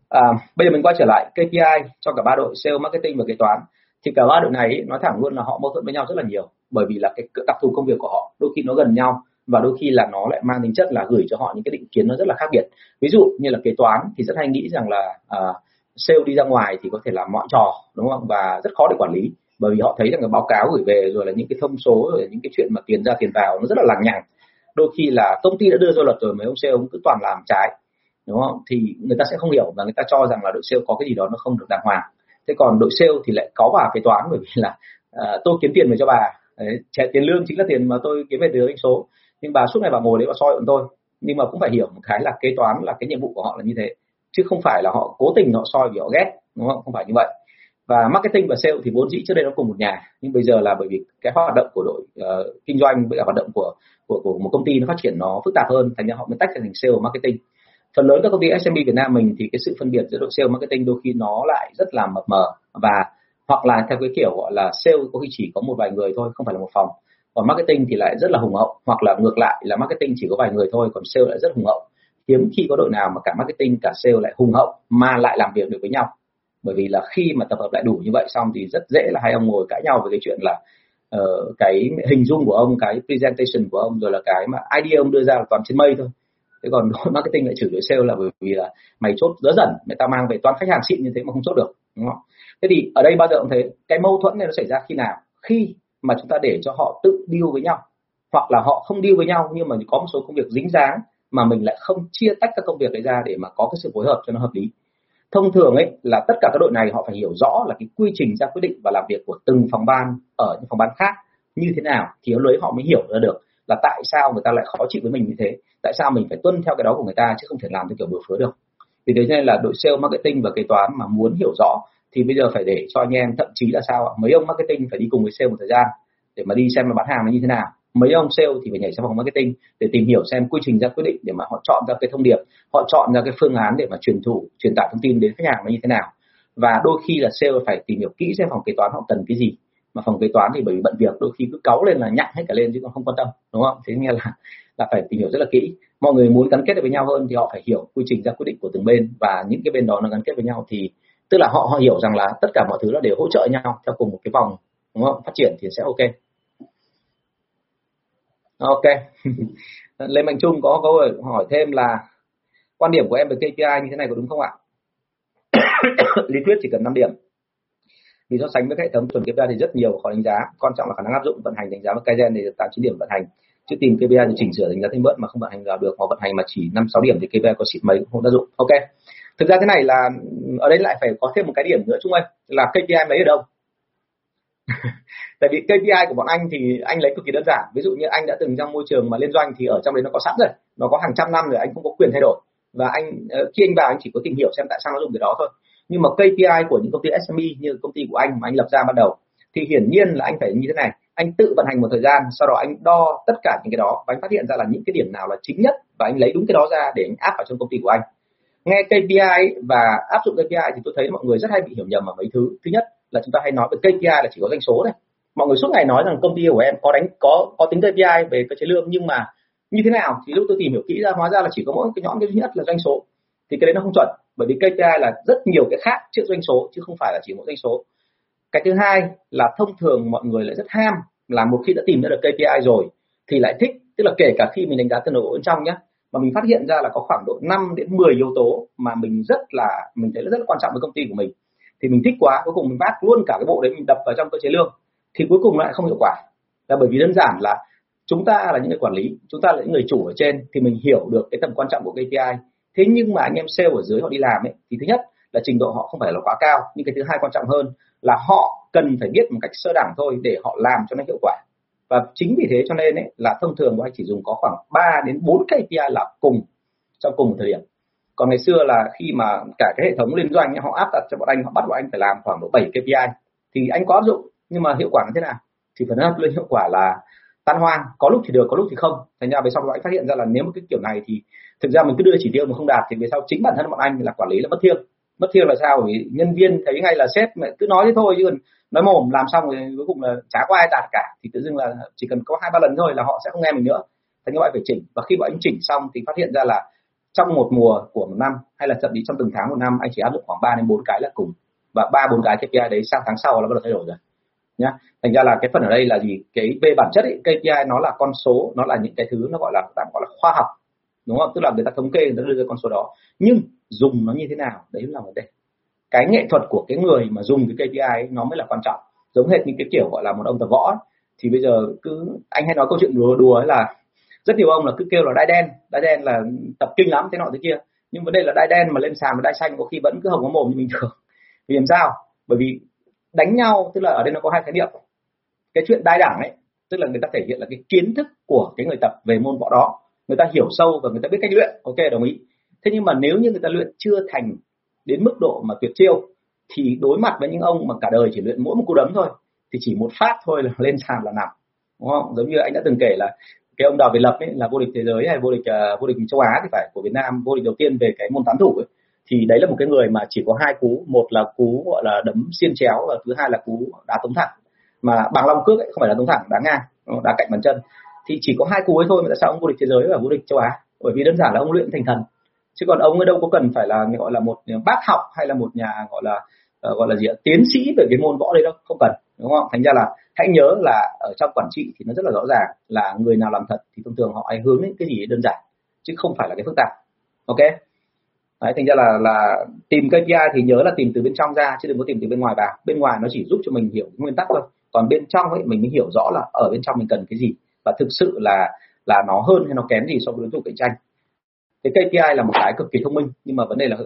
à, bây giờ mình quay trở lại KPI cho cả ba đội sale marketing và kế toán. Thì cả ba đội này nói thẳng luôn là họ mâu thuẫn với nhau rất là nhiều bởi vì là cái đặc thù công việc của họ đôi khi nó gần nhau và đôi khi là nó lại mang tính chất là gửi cho họ những cái định kiến nó rất là khác biệt. Ví dụ như là kế toán thì rất hay nghĩ rằng là à, sale đi ra ngoài thì có thể làm mọi trò đúng không? Và rất khó để quản lý bởi vì họ thấy rằng cái báo cáo gửi về rồi là những cái thông số rồi những cái chuyện mà tiền ra tiền vào nó rất là lằng nhằng. Đôi khi là công ty đã đưa ra luật rồi mấy ông sale ông cứ toàn làm trái đúng không? Thì người ta sẽ không hiểu và người ta cho rằng là đội sale có cái gì đó nó không được đàng hoàng. Thế còn đội sale thì lại có bà kế toán bởi vì là uh, tôi kiếm tiền về cho bà. Đấy, tiền lương chính là tiền mà tôi kiếm về từ doanh số. Nhưng bà suốt ngày bà ngồi đấy bà soi bọn tôi. Nhưng mà cũng phải hiểu một cái là kế toán là cái nhiệm vụ của họ là như thế. Chứ không phải là họ cố tình họ soi vì họ ghét đúng không? Không phải như vậy. Và marketing và sale thì vốn dĩ trước đây nó cùng một nhà. Nhưng bây giờ là bởi vì cái hoạt động của đội uh, kinh doanh với cả hoạt động của của của một công ty nó phát triển nó phức tạp hơn thành ra họ mới tách thành sale và marketing phần lớn các công ty SMB Việt Nam mình thì cái sự phân biệt giữa đội sale marketing đôi khi nó lại rất là mập mờ và hoặc là theo cái kiểu gọi là sale có khi chỉ có một vài người thôi không phải là một phòng. Còn marketing thì lại rất là hùng hậu hoặc là ngược lại là marketing chỉ có vài người thôi còn sale lại rất hùng hậu. Hiếm khi có đội nào mà cả marketing cả sale lại hùng hậu mà lại làm việc được với nhau. Bởi vì là khi mà tập hợp lại đủ như vậy xong thì rất dễ là hai ông ngồi cãi nhau về cái chuyện là uh, cái hình dung của ông cái presentation của ông rồi là cái mà idea ông đưa ra là toàn trên mây thôi thế còn đội <laughs> marketing lại chửi đội sale là bởi vì là mày chốt dỡ dần mày ta mang về toàn khách hàng xịn như thế mà không chốt được, đúng không? Thế thì ở đây bao giờ cũng thấy cái mâu thuẫn này nó xảy ra khi nào? Khi mà chúng ta để cho họ tự điêu với nhau, hoặc là họ không điêu với nhau nhưng mà có một số công việc dính dáng mà mình lại không chia tách các công việc đấy ra để mà có cái sự phối hợp cho nó hợp lý. Thông thường ấy là tất cả các đội này họ phải hiểu rõ là cái quy trình ra quyết định và làm việc của từng phòng ban ở những phòng ban khác như thế nào thì lúc đấy họ mới hiểu ra được là tại sao người ta lại khó chịu với mình như thế? Tại sao mình phải tuân theo cái đó của người ta chứ không thể làm theo kiểu bừa phứa được? Vì thế nên là đội sale marketing và kế toán mà muốn hiểu rõ thì bây giờ phải để cho anh em thậm chí là sao ạ, mấy ông marketing phải đi cùng với sale một thời gian để mà đi xem mà bán hàng nó như thế nào. Mấy ông sale thì phải nhảy sang phòng marketing để tìm hiểu xem quy trình ra quyết định để mà họ chọn ra cái thông điệp họ chọn ra cái phương án để mà truyền thủ truyền tải thông tin đến khách hàng nó như thế nào. Và đôi khi là sale phải tìm hiểu kỹ xem phòng kế toán họ cần cái gì mà phòng kế toán thì bởi vì bận việc, đôi khi cứ cáu lên là nhặng hết cả lên chứ còn không quan tâm, đúng không? Thế nghĩa là là phải tìm hiểu rất là kỹ. Mọi người muốn gắn kết được với nhau hơn thì họ phải hiểu quy trình ra quyết định của từng bên và những cái bên đó nó gắn kết với nhau thì, tức là họ họ hiểu rằng là tất cả mọi thứ là đều hỗ trợ nhau theo cùng một cái vòng, đúng không? Phát triển thì sẽ ok. Ok. <laughs> Lê mạnh trung có câu hỏi thêm là quan điểm của em về KPI như thế này có đúng không ạ? <coughs> Lý thuyết chỉ cần 5 điểm vì so sánh với hệ thống chuẩn KPI thì rất nhiều khó đánh giá, quan trọng là khả năng áp dụng vận hành, đánh giá với Kaizen thì được tám chín điểm vận hành. Chứ tìm KPI thì chỉnh sửa đánh giá thêm bớt mà không vận hành vào được hoặc vận hành mà chỉ năm sáu điểm thì KPI có xịn mấy cũng không tác dụng. Ok. Thực ra thế này là, ở đây lại phải có thêm một cái điểm nữa chung ơi là KPI mấy ở đâu? <laughs> Tại vì KPI của bọn anh thì anh lấy cực kỳ đơn giản. Ví dụ như anh đã từng trong môi trường mà liên doanh thì ở trong đấy nó có sẵn rồi, nó có hàng trăm năm rồi, anh không có quyền thay đổi. Và anh ờ, khi anh vào anh chỉ có tìm hiểu xem tại sao nó dùng cái đó thôi nhưng mà KPI của những công ty SME như công ty của anh mà anh lập ra ban đầu, thì hiển nhiên là anh phải như thế này. Anh tự vận hành một thời gian, sau đó anh đo tất cả những cái đó và anh phát hiện ra là những cái điểm nào là chính nhất và anh lấy đúng cái đó ra để anh áp vào trong công ty của anh. Nghe KPI và áp dụng KPI thì tôi thấy mọi người rất hay bị hiểu nhầm ở mấy thứ. Thứ nhất là chúng ta hay nói về KPI là chỉ có doanh số này mọi người suốt ngày nói rằng công ty của em có đánh, có có tính KPI về cơ chế lương, nhưng mà như thế nào thì lúc tôi tìm hiểu kỹ ra, hóa ra là chỉ có mỗi cái nhóm cái duy nhất là doanh số. Thì cái đấy nó không chuẩn bởi vì KPI là rất nhiều cái khác trước doanh số, chứ không phải là chỉ mỗi doanh số. Cái thứ hai là thông thường mọi người lại rất ham là một khi đã tìm ra được KPI rồi thì lại thích. Tức là kể cả khi mình đánh giá tương độ bên trong nhé mà mình phát hiện ra là có khoảng độ 5 đến 10 yếu tố mà mình rất là, mình thấy là rất là quan trọng với công ty của mình. Thì mình thích quá, cuối cùng mình bắt luôn cả cái bộ đấy mình đập vào trong cơ chế lương, thì cuối cùng lại không hiệu quả. Là bởi vì đơn giản là chúng ta là những người quản lý, chúng ta là những người chủ ở trên thì mình hiểu được cái tầm quan trọng của KPI thế nhưng mà anh em sale ở dưới họ đi làm ấy thì thứ nhất là trình độ họ không phải là quá cao nhưng cái thứ hai quan trọng hơn là họ cần phải biết một cách sơ đẳng thôi để họ làm cho nó hiệu quả. Và chính vì thế cho nên ấy, là thông thường bọn anh chỉ dùng có khoảng 3 đến 4 KPI là cùng trong cùng một thời điểm. Còn ngày xưa là khi mà cả cái hệ thống liên doanh họ áp đặt cho bọn anh họ bắt bọn anh phải làm khoảng độ 7 KPI thì anh có áp dụng nhưng mà hiệu quả như thế nào? Thì phần lớn lên hiệu quả là tan hoang có lúc thì được có lúc thì không. Thành ra về sau bọn anh phát hiện ra là nếu một cái kiểu này thì thực ra mình cứ đưa chỉ tiêu mà không đạt thì về sau chính bản thân bọn anh là quản lý là mất thiêng. Mất thiêng là sao? Vì nhân viên thấy ngay là sếp mẹ cứ nói thế thôi chứ còn nói mồm làm xong rồi cuối cùng là chả có ai đạt cả. Thì tự dưng là chỉ cần có hai ba lần thôi là họ sẽ không nghe mình nữa. Thành các bạn phải chỉnh. Và khi bọn anh chỉnh xong thì phát hiện ra là trong một mùa của một năm hay là thậm chí trong từng tháng một năm anh chỉ áp dụng khoảng 3 đến bốn cái là cùng. Và ba bốn cái KPI đấy sang tháng sau là bắt đầu thay đổi rồi. Nhá. Thành ra là cái phần ở đây là gì? Cái về bản chất ấy, KPI nó là con số nó là những cái thứ nó gọi là tạm gọi là khoa học đúng không? Tức là người ta thống kê người ta đưa ra con số đó. Nhưng dùng nó như thế nào đấy là vấn đề. Cái nghệ thuật của cái người mà dùng cái KPI ấy, nó mới là quan trọng. Giống hệt như cái kiểu gọi là một ông tập võ thì bây giờ cứ anh hay nói câu chuyện đùa đùa ấy là rất nhiều ông là cứ kêu là đai đen đai đen là tập kinh lắm thế nọ thế kia. Nhưng vấn đề là đai đen mà lên sàn và đai xanh có khi vẫn cứ hồng có mồm như bình thường. <laughs> Vì làm sao? Bởi vì đánh nhau tức là ở đây nó có hai khái niệm. Cái chuyện đai đảng ấy tức là người ta thể hiện là cái kiến thức của cái người tập về môn võ đó người ta hiểu sâu và người ta biết cách luyện. Ok đồng ý. Thế nhưng mà nếu như người ta luyện chưa thành đến mức độ mà tuyệt chiêu thì đối mặt với những ông mà cả đời chỉ luyện mỗi một cú đấm thôi thì chỉ một phát thôi là <laughs> lên sàn là nằm. Đúng không? Giống như anh đã từng kể là cái ông đào việt lập ấy là vô địch thế giới hay vô địch uh, vô địch châu á thì phải của việt nam vô địch đầu tiên về cái môn tán thủ ấy. Thì đấy là một cái người mà chỉ có hai cú một là cú gọi là đấm xiên chéo và thứ hai là cú đá tống thẳng. Mà bằng long cước ấy không phải là tống thẳng đá ngang đá cạnh bàn chân thì chỉ có hai cú ấy thôi mà tại sao ông vô địch thế giới và vô địch châu á? Bởi vì đơn giản là ông luyện thành thần. Chứ còn ông ấy đâu có cần phải là gọi là một bác học hay là một nhà gọi là uh, gọi là gì ạ? Tiến sĩ về cái môn võ đấy đâu không cần đúng không? Thành ra là hãy nhớ là ở trong quản trị thì nó rất là rõ ràng là người nào làm thật thì thông thường họ ấy hướng đến cái gì đơn giản chứ không phải là cái phức tạp. Ok? Đấy, thành ra là là tìm KPI thì nhớ là tìm từ bên trong ra chứ đừng có tìm từ bên ngoài vào. Bên ngoài nó chỉ giúp cho mình hiểu nguyên tắc thôi. Còn bên trong ấy mình mới hiểu rõ là ở bên trong mình cần cái gì và thực sự là là nó hơn hay nó kém gì so với đối thủ cạnh tranh. Cái KPI là một cái cực kỳ thông minh, nhưng mà vấn đề là,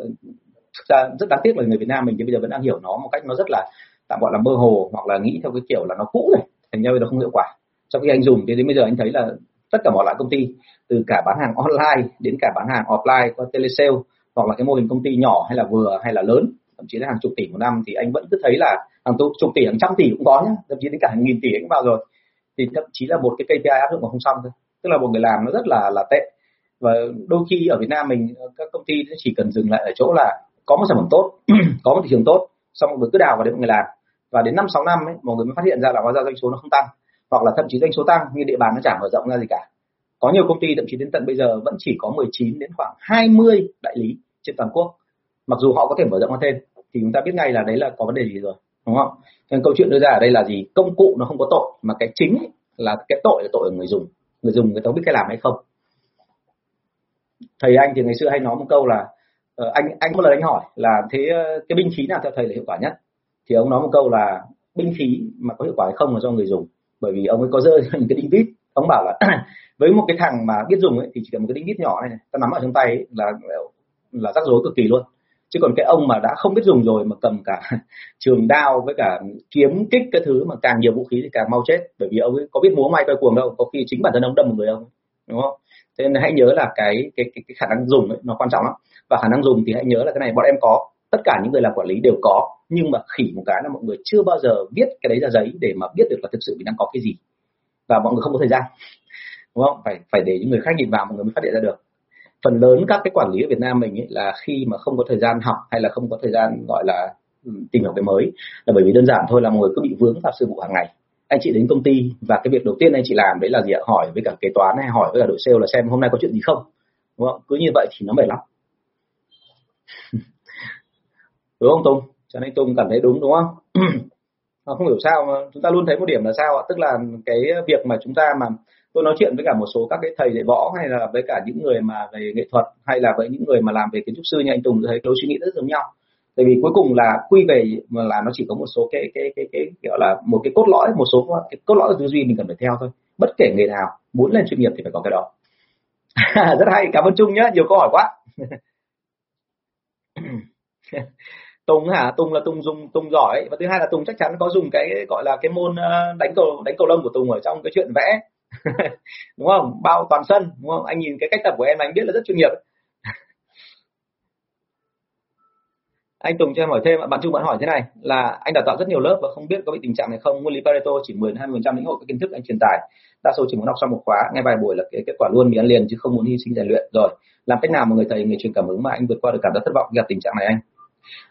thực ra rất đáng tiếc là người Việt Nam mình thì bây giờ vẫn đang hiểu nó một cách nó rất là, tạm gọi là mơ hồ hoặc là nghĩ theo cái kiểu là nó cũ này, thành ra bây giờ không hiệu quả. Trong khi anh dùng thì đến bây giờ anh thấy là tất cả mọi loại công ty, từ cả bán hàng online đến cả bán hàng offline qua telesale hoặc là cái mô hình công ty nhỏ hay là vừa hay là lớn, thậm chí là hàng chục tỷ một năm, thì anh vẫn cứ thấy là hàng chục tỷ, hàng trăm tỷ cũng có nhá, thậm chí đến cả hàng nghìn tỷ cũng vào rồi thì thậm chí là một cái KPI áp dụng mà không xong thôi. Tức là một người làm nó rất là là tệ. Và đôi khi ở Việt Nam mình, các công ty chỉ cần dừng lại ở chỗ là có một sản phẩm tốt, <clears throat> có một thị trường tốt, xong mọi người cứ đào vào để mọi người làm. Và đến năm, sáu năm ấy, mọi người mới phát hiện ra là hóa ra doanh số nó không tăng, hoặc là thậm chí doanh số tăng nhưng địa bàn nó chẳng mở rộng ra gì cả. Có nhiều công ty thậm chí đến tận bây giờ vẫn chỉ có 19 đến khoảng 20 đại lý trên toàn quốc. Mặc dù họ có thể mở rộng ra thêm, thì chúng ta biết ngay là đấy là có vấn đề gì rồi đúng không? Nên câu chuyện đưa ra ở đây là gì? Công cụ nó không có tội mà cái chính là cái tội là tội ở người dùng. Người dùng người ta biết cái làm hay không. Thầy anh thì ngày xưa hay nói một câu là uh, anh anh có lần anh hỏi là thế uh, cái binh khí nào theo thầy là hiệu quả nhất? Thì ông nói một câu là binh khí mà có hiệu quả hay không là do người dùng. Bởi vì ông ấy có rơi những <laughs> cái đinh vít. Ông bảo là <clears throat> với một cái thằng mà biết dùng ấy, thì chỉ cần một cái đinh vít nhỏ này, này ta nắm ở trong tay ấy, là là rắc rối cực kỳ luôn chứ còn cái ông mà đã không biết dùng rồi mà cầm cả <laughs> trường đao với cả kiếm kích cái thứ mà càng nhiều vũ khí thì càng mau chết. Bởi vì ông ấy có biết múa may quay cuồng đâu có khi chính bản thân ông đâm một người ông đúng không? Thế nên hãy nhớ là cái cái cái, cái khả năng dùng ấy, nó quan trọng lắm. Và khả năng dùng thì hãy nhớ là cái này bọn em có tất cả những người làm quản lý đều có nhưng mà khỉ một cái là mọi người chưa bao giờ viết cái đấy ra giấy để mà biết được là thực sự mình đang có cái gì. Và mọi người không có thời gian đúng không? Phải phải để những người khác nhìn vào mọi người mới phát hiện ra được phần lớn các cái quản lý ở Việt Nam mình ấy là khi mà không có thời gian học hay là không có thời gian, gọi là ừ, tìm hiểu cái mới là bởi vì đơn giản thôi là mọi người cứ bị vướng vào sự vụ hàng ngày. Anh chị đến công ty và cái việc đầu tiên anh chị làm đấy là gì ạ? Hỏi với cả kế toán hay hỏi với cả đội sale là xem hôm nay có chuyện gì không? Đúng không? Cứ như vậy thì nó mệt lắm. <laughs> Đúng không Tùng? Cho nên Tùng cảm thấy đúng đúng không? <clears throat> Không hiểu sao mà chúng ta luôn thấy một điểm là sao ạ? Tức là cái việc mà chúng ta mà tôi nói chuyện với cả một số các cái thầy dạy võ hay là với cả những người mà về nghệ thuật hay là với những người mà làm về kiến trúc sư như anh Tùng thấy lối suy nghĩ rất giống nhau. Tại vì cuối cùng là quy về mà là nó chỉ có một số cái cái cái cái, gọi là một cái cốt lõi một số cái cốt lõi tư duy mình cần phải theo thôi. Bất kể nghề nào muốn lên chuyên nghiệp thì phải có cái đó. <laughs> Rất hay cảm ơn Trung nhé nhiều câu hỏi quá. <laughs> Tùng hả? Tùng là Tùng dùng Tùng giỏi. Và thứ hai là Tùng chắc chắn có dùng cái gọi là cái môn ờ, đánh cầu đánh cầu lông của Tùng ở trong cái chuyện vẽ. <laughs> đúng không? Bao toàn sân, đúng không? Anh nhìn cái cách tập của em anh biết là rất chuyên nghiệp <laughs> anh Tùng cho em hỏi thêm bạn Trung bạn hỏi thế này, là anh đào tạo rất nhiều lớp và không biết có bị tình trạng này không? Nguyên lý Pareto chỉ 10 20 phần trăm lĩnh hội các kiến thức, anh truyền tải. Đa số chỉ muốn học xong một khóa, nghe vài buổi là cái kết quả luôn, bị ăn liền chứ không muốn hy sinh rèn luyện. Rồi, làm cách nào mà người thầy người truyền cảm hứng mà anh vượt qua được cảm giác thất vọng gặp tình trạng này anh?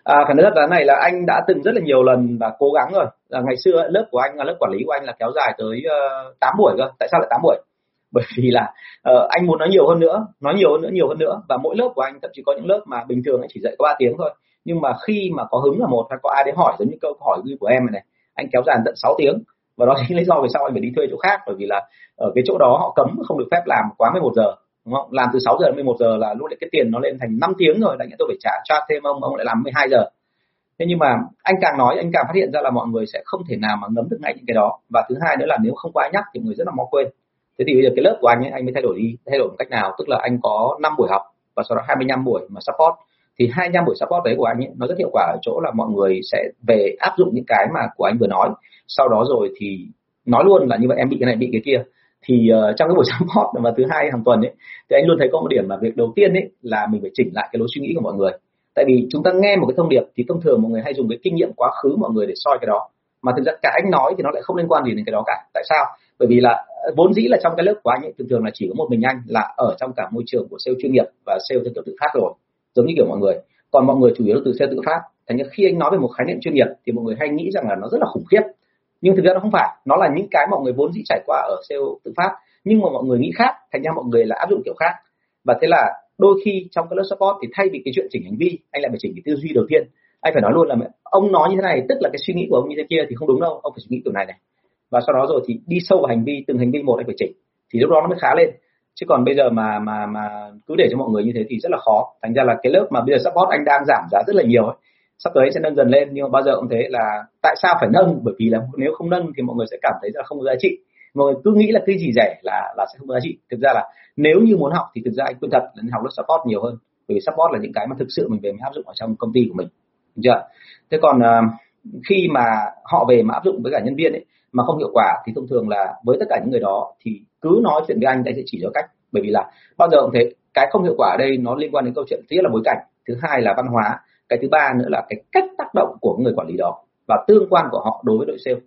À, phải nói là này là anh đã từng rất là nhiều lần và cố gắng rồi. Là ngày xưa lớp của anh là lớp quản lý của anh là kéo dài tới ờ, uh, 8 buổi cơ. Tại sao lại 8 buổi? <laughs> Bởi vì là uh, anh muốn nói nhiều hơn nữa nói nhiều hơn nữa nhiều hơn nữa. Và mỗi lớp của anh thậm chí có những lớp mà bình thường anh chỉ dạy có 3 tiếng thôi. Nhưng mà khi mà có hứng là một hay có ai đến hỏi giống như câu hỏi của em này, này anh kéo dài tận 6 tiếng. Và đó chính lý do vì sao anh phải đi thuê chỗ khác. Bởi vì là ở cái chỗ đó họ cấm không được phép làm quá 11 giờ đúng không? Làm từ 6 giờ đến 11 giờ là lúc đấy cái tiền nó lên thành 5 tiếng rồi lại tôi phải trả, cho thêm ông ông lại làm 12 giờ. Thế nhưng mà anh càng nói, anh càng phát hiện ra là mọi người sẽ không thể nào mà ngấm được ngay những cái đó. Và thứ hai nữa là nếu không có ai nhắc thì người rất là mau quên. Thế thì bây giờ cái lớp của anh ấy, anh mới thay đổi đi, thay đổi một cách nào? Tức là anh có 5 buổi học và sau đó 25 buổi mà support. Thì 25 buổi support đấy của anh ấy, nó rất hiệu quả ở chỗ là mọi người sẽ về áp dụng những cái mà của anh vừa nói. Sau đó rồi thì nói luôn là như vậy, em bị cái này, bị cái kia thì uh, trong cái buổi <laughs> support và thứ hai hàng tuần ấy thì anh luôn thấy có một điểm mà việc đầu tiên ấy là mình phải chỉnh lại cái lối suy nghĩ của mọi người. Tại vì chúng ta nghe một cái thông điệp thì thông thường mọi người hay dùng cái kinh nghiệm quá khứ mọi người để soi cái đó. Mà thực ra cái anh nói thì nó lại không liên quan gì đến cái đó cả. Tại sao? Bởi vì là ờ, vốn dĩ là trong cái lớp của anh ấy thường thường là chỉ có một mình anh là ở trong cả môi trường của sale chuyên nghiệp và sale theo kiểu tự phát rồi giống như kiểu mọi người. Còn mọi người chủ yếu từ sale tự phát. Thành ra khi anh nói về một khái niệm chuyên nghiệp thì mọi người hay nghĩ rằng là nó rất là khủng khiếp nhưng thực ra nó không phải. Nó là những cái mọi người vốn dĩ trải qua ở sale tự phát. Nhưng mà mọi người nghĩ khác. Thành ra mọi người là áp dụng kiểu khác. Và thế là đôi khi trong cái lớp support thì thay vì cái chuyện chỉnh hành vi, anh lại phải chỉnh cái tư duy đầu tiên. Anh phải nói luôn là ông nói như thế này, tức là cái suy nghĩ của ông như thế kia thì không đúng đâu. Ông phải suy nghĩ kiểu này này. Và sau đó rồi thì đi sâu vào hành vi, từng hành vi một anh phải chỉnh. Thì lúc đó nó mới khá lên. Chứ còn bây giờ mà mà mà cứ để cho mọi người như thế thì rất là khó. Thành ra là cái lớp mà bây giờ support anh đang giảm giá rất là nhiều ấy sắp tới sẽ nâng dần lên nhưng mà bao giờ cũng thế là tại sao phải nâng? Bởi vì là nếu không nâng thì mọi người sẽ cảm thấy là không có giá trị. Mọi người cứ nghĩ là cái gì rẻ là là sẽ không có giá trị. Thực ra là nếu như muốn học thì thực ra anh khuyên thật là học lớp support nhiều hơn. Bởi vì support là những cái mà thực sự mình về mình áp dụng ở trong công ty của mình. Đúng chưa? Thế còn uh, khi mà họ về mà áp dụng với cả nhân viên ấy mà không hiệu quả thì thông thường là với tất cả những người đó thì cứ nói chuyện với anh anh sẽ chỉ cho cách. Bởi vì là bao giờ cũng thế cái không hiệu quả ở đây nó liên quan đến câu chuyện thứ nhất là bối cảnh thứ hai là văn hóa cái thứ ba nữa là cái cách tác động của người quản lý đó và tương quan của họ đối với đội sale.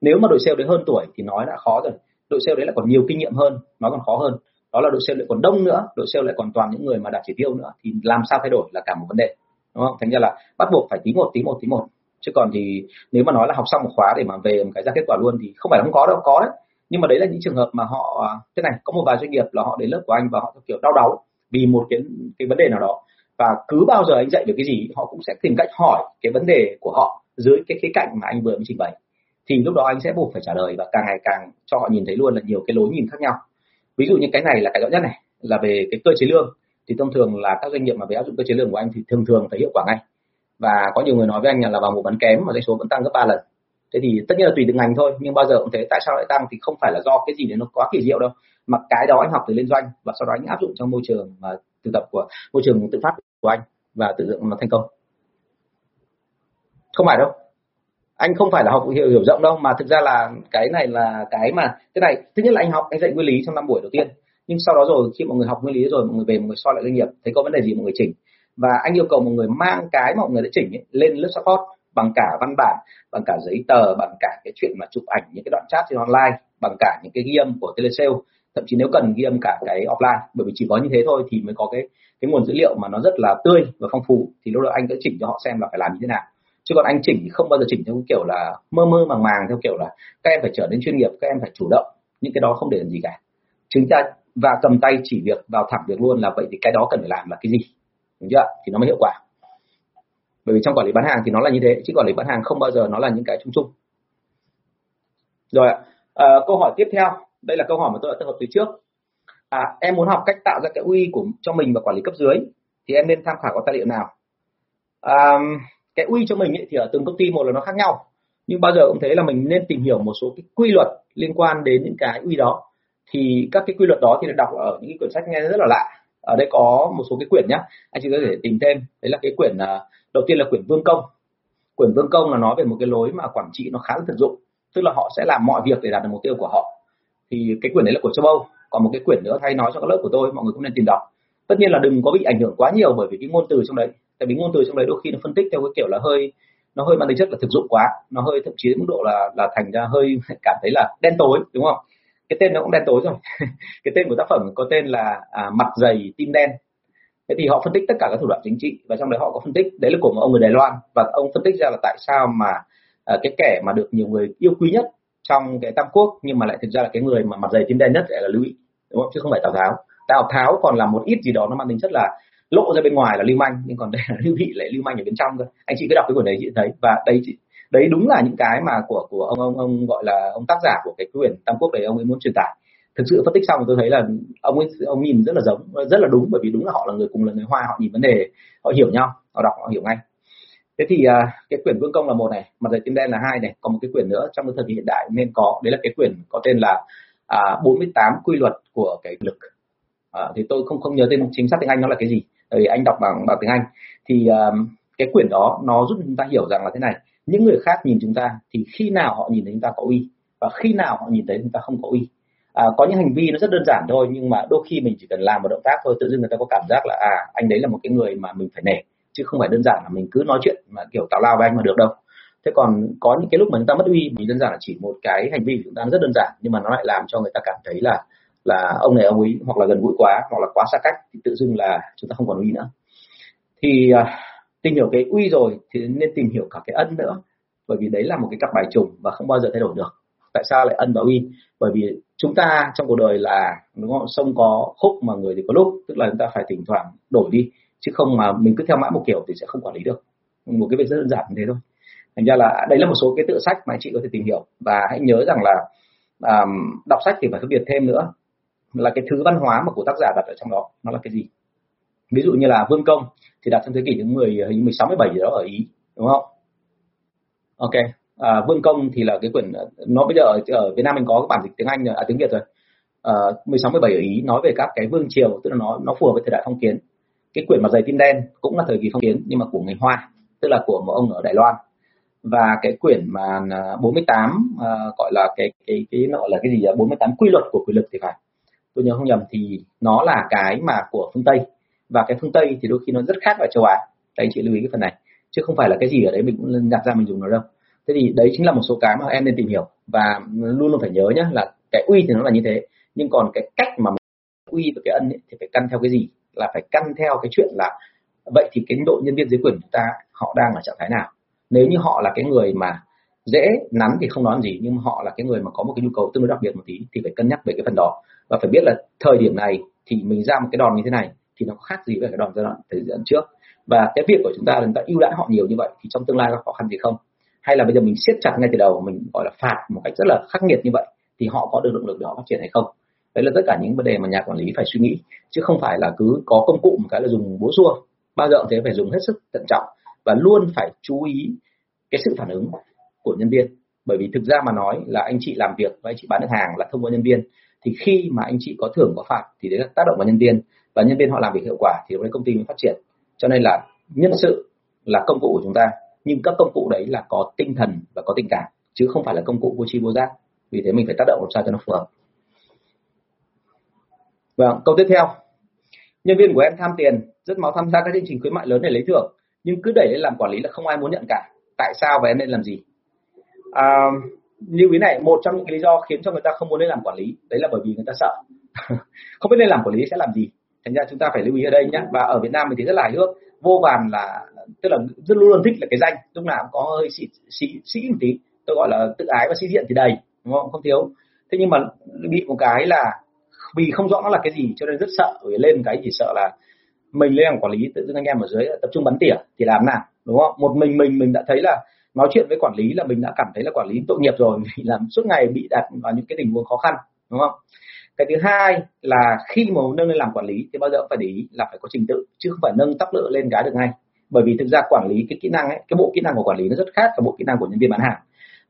Nếu mà đội sale đấy hơn tuổi thì nói đã khó rồi. Đội sale đấy là còn nhiều kinh nghiệm hơn nó còn khó hơn. Đó là đội sale lại còn đông nữa, đội sale lại còn toàn những người mà đạt chỉ tiêu nữa, thì làm sao thay đổi là cả một vấn đề, đúng không? Thành ra là bắt buộc phải tí một tí một tí một. Chứ còn thì nếu mà nói là học xong một khóa để mà về một cái ra kết quả luôn thì không phải là không có đâu, có đấy. Nhưng mà đấy là những trường hợp mà họ à, thế này, có một vài doanh nghiệp là họ đến lớp của anh và họ kiểu đau đáu vì một cái cái vấn đề nào đó và cứ bao giờ anh dạy được cái gì, họ cũng sẽ tìm cách hỏi cái vấn đề của họ dưới cái khía cạnh mà anh vừa mới trình bày. Thì lúc đó anh sẽ buộc phải trả lời và càng ngày càng cho họ nhìn thấy luôn là nhiều cái lối nhìn khác nhau. Ví dụ như cái này là cái rõ nhất này, là về cái cơ chế lương. Thì thông thường là các doanh nghiệp mà về áp dụng cơ chế lương của anh thì thường thường thấy hiệu quả ngay. Và có nhiều người nói với anh là vào mùa bán kém mà doanh số vẫn tăng gấp 3 lần. Thế thì tất nhiên là tùy từng ngành thôi, nhưng bao giờ cũng thế. Tại sao lại tăng thì không phải là do cái gì đấy nó quá kỳ diệu đâu, mà cái đó anh học từ liên doanh và sau đó anh áp dụng trong môi trường mà thực tập của môi trường tự phát của anh và tự dựng nó thành công. Không phải đâu. Anh không phải là học hiểu hiểu rộng đâu mà thực ra là cái này là cái mà cái này thứ nhất là anh học anh dạy nguyên lý trong năm buổi đầu tiên. Nhưng sau đó rồi khi mọi người học nguyên lý rồi mọi người về mọi người soi lại doanh nghiệp thấy có vấn đề gì mọi người chỉnh. Và anh yêu cầu mọi người mang cái mà mọi người đã chỉnh ấy, lên lớp support bằng cả văn bản bằng cả giấy tờ bằng cả cái chuyện mà chụp ảnh những cái đoạn chat trên online bằng cả những cái ghi âm của telesale thậm chí nếu cần ghi âm cả cái offline bởi vì chỉ có như thế thôi thì mới có cái cái nguồn dữ liệu mà nó rất là tươi và phong phú. Thì lúc đó anh sẽ chỉnh cho họ xem là phải làm như thế nào. Chứ còn anh chỉnh thì không bao giờ chỉnh theo kiểu là mơ mơ màng màng theo kiểu là các em phải trở nên chuyên nghiệp các em phải chủ động. Những cái đó không để làm gì cả. Chúng ta và cầm tay chỉ việc vào thẳng việc luôn là vậy thì cái đó cần phải làm là cái gì? Đúng chưa thì nó mới hiệu quả. Bởi vì trong quản lý bán hàng thì nó là như thế chứ quản lý bán hàng không bao giờ nó là những cái chung chung. Rồi à, câu hỏi tiếp theo đây là câu hỏi mà tôi đã tập hợp từ trước. À, em muốn học cách tạo ra cái uy của cho mình và quản lý cấp dưới thì em nên tham khảo có tài liệu nào? À, cái uy cho mình ấy, thì ở từng công ty một là nó khác nhau nhưng bao giờ cũng thấy là mình nên tìm hiểu một số cái quy luật liên quan đến những cái uy đó. Thì các cái quy luật đó thì đọc ở những cái quyển sách nghe rất là lạ. Ở đây có một số cái quyển nhá anh chị có thể tìm thêm. Đấy là cái quyển à, đầu tiên là quyển vương công. Quyển vương công là nói về một cái lối mà quản trị nó khá là thực dụng tức là họ sẽ làm mọi việc để đạt được mục tiêu của họ thì cái quyển đấy là của châu âu. Còn một cái quyển nữa thay nói cho các lớp của tôi mọi người cũng nên tìm đọc. Tất nhiên là đừng có bị ảnh hưởng quá nhiều bởi vì cái ngôn từ trong đấy. Tại vì ngôn từ trong đấy đôi khi nó phân tích theo cái kiểu là hơi nó hơi mang tính chất là thực dụng quá. Nó hơi thậm chí đến mức độ là là thành ra hơi <laughs> cảm thấy là đen tối đúng không? Cái tên nó cũng đen tối rồi. <laughs> Cái tên của tác phẩm có tên là à, mặt dày tim đen. Thế thì họ phân tích tất cả các thủ đoạn chính trị và trong đấy họ có phân tích. Đấy là của một ông người Đài Loan và ông phân tích ra là tại sao mà à, cái kẻ mà được nhiều người yêu quý nhất trong cái tam quốc, nhưng mà lại thực ra là cái người mà mặt dày tim đen nhất lại là lưu bị đúng không? Chứ không phải tào tháo. Tào tháo còn là một ít gì đó nó mang tính chất là lộ ra bên ngoài là lưu manh, nhưng còn đây là <laughs> lưu bị lại lưu manh ở bên trong cơ. Anh chị cứ đọc cái quyển đấy, chị thấy. Và đây chị, đấy đúng là những cái mà của của ông ông ông gọi là ông tác giả của cái quyển tam quốc đấy ông ấy muốn truyền tải. Thực sự phân tích xong tôi thấy là ông ấy, ông nhìn rất là giống, rất là đúng, bởi vì đúng là họ là người cùng là người hoa, họ nhìn vấn đề, họ hiểu nhau, họ đọc, họ hiểu ngay thế thì uh, cái quyển vương công là một này mặt trời tim đen là hai này còn một cái quyển nữa trong cái thời kỳ hiện đại nên có đấy là cái quyển có tên là à, uh, 48 quy luật của cái lực. Uh, thì tôi không không nhớ tên chính xác tiếng anh nó là cái gì bởi vì anh đọc bằng bằng tiếng anh. Thì uh, cái quyển đó nó giúp chúng ta hiểu rằng là thế này những người khác nhìn chúng ta thì khi nào họ nhìn thấy chúng ta có uy và khi nào họ nhìn thấy chúng ta không có uy. À, có những hành vi nó rất đơn giản thôi nhưng mà đôi khi mình chỉ cần làm một động tác thôi tự dưng người ta có cảm giác là à anh đấy là một cái người mà mình phải nể chứ không phải đơn giản là mình cứ nói chuyện mà kiểu tào lao với anh mà được đâu. Thế còn có những cái lúc mà chúng ta mất uy vì đơn giản là chỉ một cái hành vi của chúng ta rất đơn giản, nhưng mà nó lại làm cho người ta cảm thấy là là ông này ông ấy hoặc là gần gũi quá, hoặc là quá xa cách, thì tự dưng là chúng ta không còn uy nữa. Thì à, tìm hiểu cái uy rồi thì nên tìm hiểu cả cái ân nữa, bởi vì đấy là một cái cặp bài trùng và không bao giờ thay đổi được. Tại sao lại ân và uy? Bởi vì chúng ta trong cuộc đời là, đúng không? Sông có khúc mà người thì có lúc, tức là chúng ta phải thỉnh thoảng đổi đi chứ không mà mình cứ theo mãi một kiểu thì sẽ không quản lý được. Một cái việc rất đơn giản như thế thôi. Thành ra là đây là một số cái tựa sách mà anh chị có thể tìm hiểu. Và hãy nhớ rằng là um, đọc sách thì phải phân biệt thêm nữa. Là cái thứ văn hóa mà của tác giả đặt ở trong đó nó là cái gì? Ví dụ như là vương công thì đặt trong thế kỷ thứ 10 hình 16 17 gì đó ở ý đúng không? Ok. À, vương công thì là cái quyển nó bây giờ ở, ở Việt Nam mình có cái bản dịch tiếng Anh à tiếng Việt rồi. À, 16 17 ở ý nói về các cái vương triều tức là nó nó phù hợp với thời đại phong kiến cái quyển mặt dày tim đen cũng là thời kỳ phong kiến nhưng mà của người Hoa tức là của một ông ở Đài Loan. Và cái quyển mà à, 48 uh, à, gọi là cái cái cái nó gọi là cái gì là 48 quy luật của quyền lực thì phải. Tôi nhớ không nhầm thì nó là cái mà của phương Tây. Và cái phương Tây thì đôi khi nó rất khác ở châu Á. Đấy anh chị lưu ý cái phần này. Chứ không phải là cái gì ở đấy mình cũng nhặt ra mình dùng nó đâu. Thế thì đấy chính là một số cái mà em nên tìm hiểu. Và luôn luôn phải nhớ nhé là cái uy thì nó là như thế. Nhưng còn cái cách mà mình uy và cái ân ấy, thì phải căn theo cái gì? Là phải căn theo cái chuyện là vậy thì cái độ nhân viên dưới quyền chúng ta, họ đang ở trạng thái nào? Nếu như họ là cái người mà dễ nắn thì không nói gì, nhưng họ là cái người mà có một cái nhu cầu tương đối đặc biệt một tí thì phải cân nhắc về cái phần đó. Và phải biết là thời điểm này thì mình ra một cái đòn như thế này thì nó khác gì với cái đòn giai đoạn thời gian trước. Và cái việc của chúng ta là chúng ta ưu đãi họ nhiều như vậy thì trong tương lai có khó khăn gì không? Hay là bây giờ mình siết chặt ngay từ đầu, mình, gọi là, phạt một cách rất là khắc nghiệt như vậy thì họ có được động lực để họ phát triển hay không? Đấy là tất cả những vấn đề mà nhà quản lý phải suy nghĩ, chứ không phải là cứ có công cụ một cái là dùng búa xua. Bao giờ thế, phải dùng hết sức thận trọng và luôn phải chú ý cái sự phản ứng của nhân viên. Bởi vì thực ra mà nói là anh chị làm việc và anh chị bán được hàng là thông qua nhân viên, thì khi mà anh chị có thưởng có phạt thì đấy là tác động vào nhân viên và nhân viên họ làm việc hiệu quả thì đấy công ty mới phát triển. Cho nên là nhân sự là công cụ của chúng ta, nhưng các công cụ đấy là có tinh thần và có tình cảm, chứ không phải là công cụ vô tri vô giác. Vì thế mình phải tác động làm sao cho nó phù hợp vâng câu tiếp theo. Nhân viên của em tham tiền rất máu tham gia các chương trình khuyến mại lớn để lấy thưởng nhưng cứ đẩy lên làm quản lý là không ai muốn nhận cả. Tại sao và em nên làm gì? À, lưu ý này một trong những lý do khiến cho người ta không muốn lên làm quản lý đấy là bởi vì người ta sợ. <laughs> Không biết nên làm quản lý sẽ làm gì. Thành ra chúng ta phải lưu ý ở đây nhé. Và ở Việt Nam mình thì rất là hài hước vô vàn là tức là rất luôn luôn thích là cái danh. Lúc nào cũng có hơi sĩ sĩ sĩ một tí. Tôi gọi là tự ái và sĩ diện thì đầy đúng không? Không thiếu. Thế nhưng mà bị một cái là vì không rõ nó là cái gì cho nên rất sợ, vì lên cái chỉ sợ là mình lên làm quản lý tự dưng anh em ở dưới tập trung bắn tỉa thì làm nào, đúng không? Một mình mình mình đã thấy là nói chuyện với quản lý là mình đã cảm thấy là quản lý tội nghiệp rồi, <laughs> vì làm suốt ngày bị đặt vào những cái tình huống khó khăn, đúng không? Cái thứ hai là khi mà nâng lên làm quản lý thì bao giờ cũng phải để ý là phải có trình tự, chứ không phải nâng tắp lựa lên cái được ngay. Bởi vì thực ra quản lý cái kỹ năng ấy, cái bộ kỹ năng của quản lý nó rất khác với bộ kỹ năng của nhân viên bán hàng.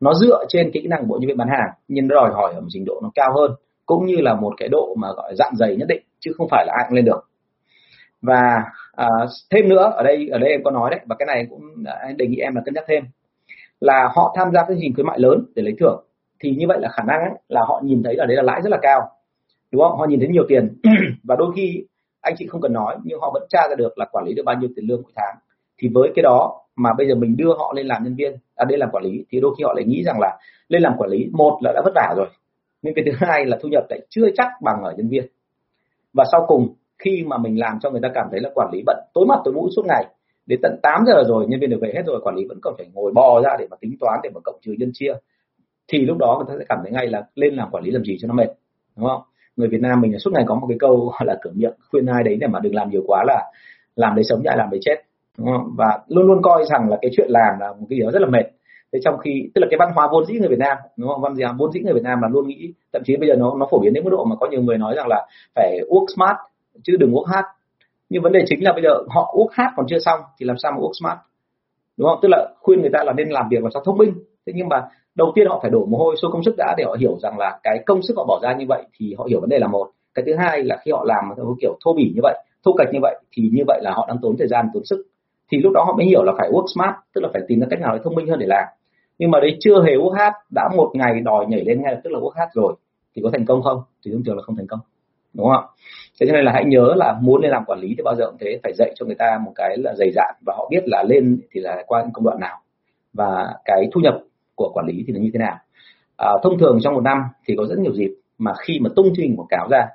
Nó dựa trên kỹ năng của bộ nhân viên bán hàng, nhưng nó đòi hỏi ở một trình độ nó cao hơn cũng như là một cái độ mà gọi dạng dày nhất định chứ không phải là ai cũng lên được. Và à, thêm nữa ở đây ở đây em có nói đấy và cái này cũng anh đề nghị em là cân nhắc thêm là họ tham gia cái chương trình khuyến mại lớn để lấy thưởng. Thì như vậy là khả năng ấy, là họ nhìn thấy là đấy là lãi rất là cao đúng không? Họ nhìn thấy nhiều tiền <clears throat> và đôi khi anh chị không cần nói nhưng họ vẫn tra ra được là quản lý được bao nhiêu tiền lương mỗi tháng. Thì với cái đó mà bây giờ mình đưa họ lên làm nhân viên à đây làm quản lý thì đôi khi họ lại nghĩ rằng là lên làm quản lý một là đã vất vả rồi nhưng cái thứ hai là thu nhập lại chưa chắc bằng ở nhân viên. Và sau cùng, khi mà mình làm cho người ta cảm thấy là quản lý bận, tối mặt tối mũi suốt ngày, đến tận 8 giờ rồi, nhân viên được về hết rồi, quản lý vẫn còn phải ngồi bò ra để mà tính toán, để mà cộng trừ nhân chia, thì lúc đó người ta sẽ cảm thấy ngay là lên làm quản lý làm gì cho nó mệt, đúng không? Người Việt Nam mình suốt ngày có một cái câu gọi là cửa miệng, khuyên ai đấy để mà đừng làm nhiều quá là làm đấy sống ai làm đấy chết, đúng không? và luôn luôn coi rằng là cái chuyện làm là một cái điều rất là mệt thế trong khi, tức là cái văn hóa vốn dĩ người Việt Nam, đúng không? Văn hóa vốn dĩ người Việt Nam là luôn nghĩ, thậm chí bây giờ nó nó phổ biến đến mức độ mà có nhiều người nói rằng là phải work smart, chứ đừng work hard nhưng vấn đề chính là bây giờ họ work hard còn chưa xong thì làm sao mà work smart? Đúng không? Tức là khuyên người ta là nên làm việc làm sao thông minh. Thế nhưng mà đầu tiên họ phải đổ mồ hôi số công sức đã để họ hiểu rằng là cái công sức họ bỏ ra như vậy thì họ hiểu vấn đề là một. Cái thứ hai là khi họ làm theo kiểu thô bỉ như vậy, thô kệch như vậy thì như vậy là họ đang tốn thời gian, tốn sức thì lúc đó họ mới hiểu là phải work smart tức là phải tìm ra cách nào để thông minh hơn để làm. Nhưng mà đấy chưa hề work hard đã một ngày đòi nhảy lên ngay tức là work hard rồi thì có thành công không? Thì thông thường là không thành công đúng không thế cho nên là hãy nhớ là muốn lên làm quản lý thì bao giờ cũng thế phải dạy cho người ta một cái là dày dạn và họ biết là lên thì là qua những công đoạn nào. Và cái thu nhập của quản lý thì là như thế nào. À, thông thường trong một năm thì có rất nhiều dịp mà khi mà tung chương trình quảng cáo ra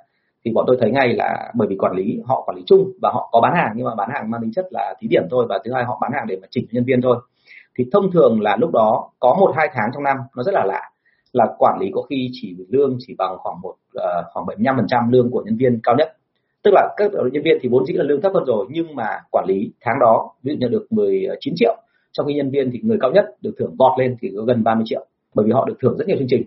thì bọn tôi thấy ngay là bởi vì quản lý họ quản lý chung và họ có bán hàng nhưng mà bán hàng mang tính chất là thí điểm thôi và thứ hai họ bán hàng để mà chỉnh nhân viên thôi. Thì thông thường là lúc đó có một hai tháng trong năm nó rất là lạ là quản lý có khi chỉ lương chỉ bằng khoảng một uh, khoảng 75 phần trăm lương của nhân viên cao nhất. Tức là các nhân viên thì vốn dĩ là lương thấp hơn rồi nhưng mà quản lý tháng đó ví dụ nhận được 19 ờ, triệu trong khi nhân viên thì người cao nhất được thưởng vọt lên thì có gần 30 triệu bởi vì họ được thưởng rất nhiều chương trình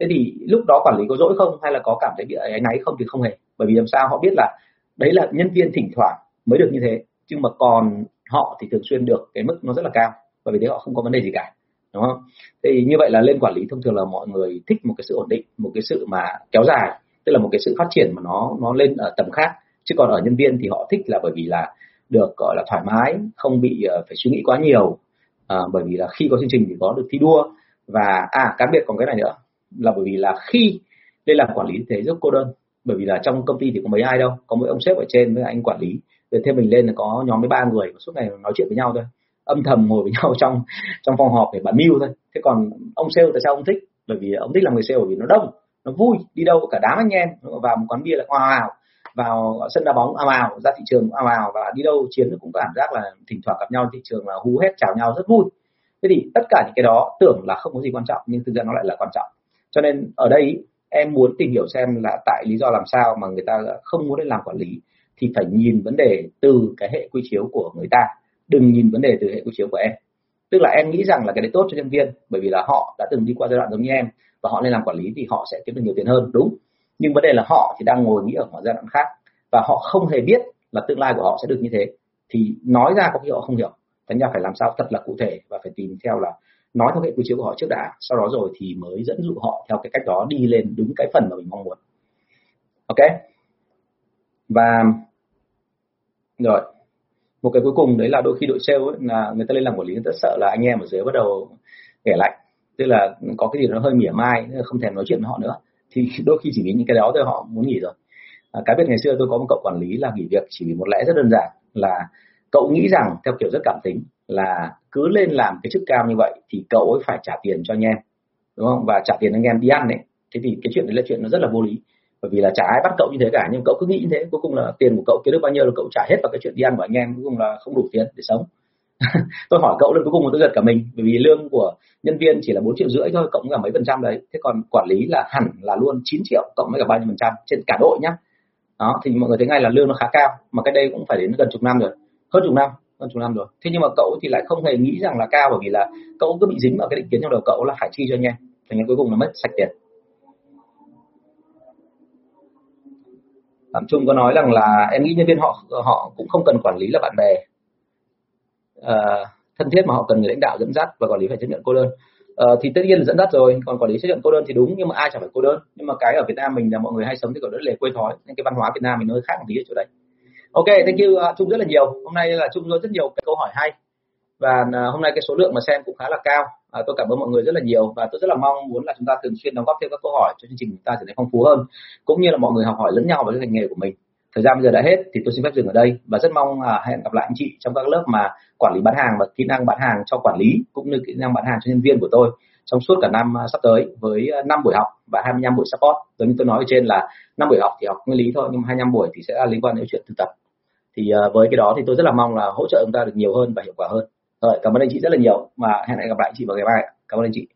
thế thì lúc đó quản lý có dỗi không hay là có cảm thấy bị áy náy không thì không hề. Bởi vì làm sao họ biết là đấy là nhân viên thỉnh thoảng mới được như thế chứ mà còn họ thì thường xuyên được cái mức nó rất là cao bởi vì thế họ không có vấn đề gì cả đúng không? Thì như vậy là lên quản lý thông thường là mọi người thích một cái sự ổn định một cái sự mà kéo dài tức là một cái sự phát triển mà nó nó lên ở tầm khác. Chứ còn ở nhân viên thì họ thích là bởi vì là được gọi là thoải mái không bị uh, phải suy nghĩ quá nhiều à, bởi vì là khi có chương trình thì có được thi đua. Và à cá biệt còn cái này nữa là bởi vì là khi, đây làm quản lý thế rất cô đơn, bởi vì là trong công ty thì có mấy ai đâu, có mỗi ông sếp ở trên với anh quản lý. Rồi thêm mình lên là có nhóm với ba người, suốt ngày nói chuyện với nhau thôi, âm thầm ngồi với <laughs> nhau trong trong phòng họp để bàn mưu thôi. Thế còn ông sale tại sao ông thích? Bởi vì ông thích làm người sale bởi vì nó đông, nó vui, đi đâu cả đám anh em. Vào một quán bia là ào ào vào sân đá bóng, ào ào, ra thị trường ào ào và đi đâu chiến cũng cảm giác là thỉnh thoảng gặp nhau thị trường là hú hét chào nhau rất vui. Thế thì tất cả những cái đó tưởng là không có gì quan trọng, nhưng thực ra nó lại là quan trọng cho nên ở đây em muốn tìm hiểu xem là tại lý do làm sao mà người ta không muốn đến làm quản lý thì phải nhìn vấn đề từ cái hệ quy chiếu của người ta. Đừng nhìn vấn đề từ hệ quy chiếu của em. Tức là em nghĩ rằng là cái đấy tốt cho nhân viên, bởi vì là họ đã từng đi qua giai đoạn giống như em và họ lên làm quản lý thì họ sẽ kiếm được nhiều tiền hơn, đúng. Nhưng vấn đề là họ thì đang ngồi nghĩ ở một giai đoạn khác và họ không hề biết là tương lai của họ sẽ được như thế. Thì nói ra có khi họ không hiểu. Thành ra phải làm sao thật là cụ thể và phải tìm theo là nói theo hệ quy chiếu của họ trước đã sau đó rồi thì mới dẫn dụ họ theo cái cách đó đi lên đúng cái phần mà mình mong muốn. Ok? Và rồi một cái cuối cùng đấy là đôi khi đội sale ấy, là người ta lên làm quản lý người ta sợ là anh em ở dưới bắt đầu kẻ lạnh tức là có cái gì nó hơi mỉa mai không thèm nói chuyện với họ nữa. Thì <laughs> đôi khi chỉ vì những cái đó thôi họ muốn nghỉ rồi. À, cái biết ngày xưa tôi có một cậu quản lý là nghỉ việc chỉ vì một lẽ rất đơn giản là cậu nghĩ rằng theo kiểu rất cảm tính là cứ lên làm cái chức cao như vậy thì cậu ấy phải trả tiền cho anh em, đúng không? Và trả tiền anh em đi ăn đấy thế thì cái chuyện đấy là chuyện nó rất là vô lý. Bởi vì là chả ai bắt cậu như thế cả, nhưng cậu cứ nghĩ như thế. Cuối cùng là tiền của cậu kiếm được bao nhiêu là cậu trả hết vào cái chuyện đi ăn của anh em. Cuối cùng là không đủ tiền để sống. <laughs> Tôi hỏi cậu lên cuối cùng là tôi giật cả mình. Bởi vì lương của nhân viên chỉ là bốn triệu rưỡi thôi cộng cả mấy phần trăm đấy. Thế còn quản lý là hẳn là luôn 9 triệu cộng với cả bao nhiêu phần trăm, trên cả đội nhá. Đó, thì mọi người thấy ngay là lương nó khá cao, mà cái đây cũng phải đến gần chục năm rồi. Hơn chục năm hơn chục năm rồi. Thế nhưng mà cậu thì lại không hề nghĩ rằng là cao bởi vì là cậu cứ bị dính vào cái định kiến trong đầu cậu là phải chi cho anh em thành cuối cùng là mất sạch tiền. Phạm Trung có nói rằng là em nghĩ nhân viên họ họ cũng không cần quản lý là bạn bè. À, thân thiết mà họ cần người lãnh đạo dẫn dắt và quản lý phải chấp nhận cô đơn. À, thì tất nhiên là dẫn dắt rồi còn quản lý chấp nhận cô đơn thì đúng nhưng mà ai chẳng phải cô đơn. Nhưng mà cái ở Việt Nam mình là mọi người hay sống thì kiểu rất lề quê thói nên cái văn hóa Việt Nam mình nó hơi khác một tí ở chỗ đấy ok thank you. Uh, Trung rất là nhiều. Hôm nay là Trung có rất nhiều cái câu hỏi hay. Và uh, hôm nay cái số lượng mà xem cũng khá là cao. À, tôi cảm ơn mọi người rất là nhiều. Và tôi rất là mong muốn là chúng ta thường xuyên đóng góp thêm các câu hỏi cho chương trình chúng ta trở nên phong phú hơn cũng như là mọi người học hỏi lẫn nhau về cái ngành nghề của mình. Thời gian bây giờ đã hết thì tôi xin phép dừng ở đây. Và rất mong à, hẹn gặp lại anh chị trong các lớp mà quản lý bán hàng và kỹ năng bán hàng cho quản lý cũng như kỹ năng bán hàng cho nhân viên của tôi trong suốt cả năm à, sắp tới với 5 buổi học và 25 buổi support. Giống như tôi nói ở trên là 5 buổi học thì học nguyên lý thôi nhưng mà 25 buổi thì sẽ là liên quan đến chuyện thực tập thì à, với cái đó thì tôi rất là mong là hỗ trợ chúng ta được nhiều hơn và hiệu quả hơn. Rồi, cảm ơn anh chị rất là nhiều. Và hẹn lại gặp lại anh chị vào ngày mai cảm ơn anh chị.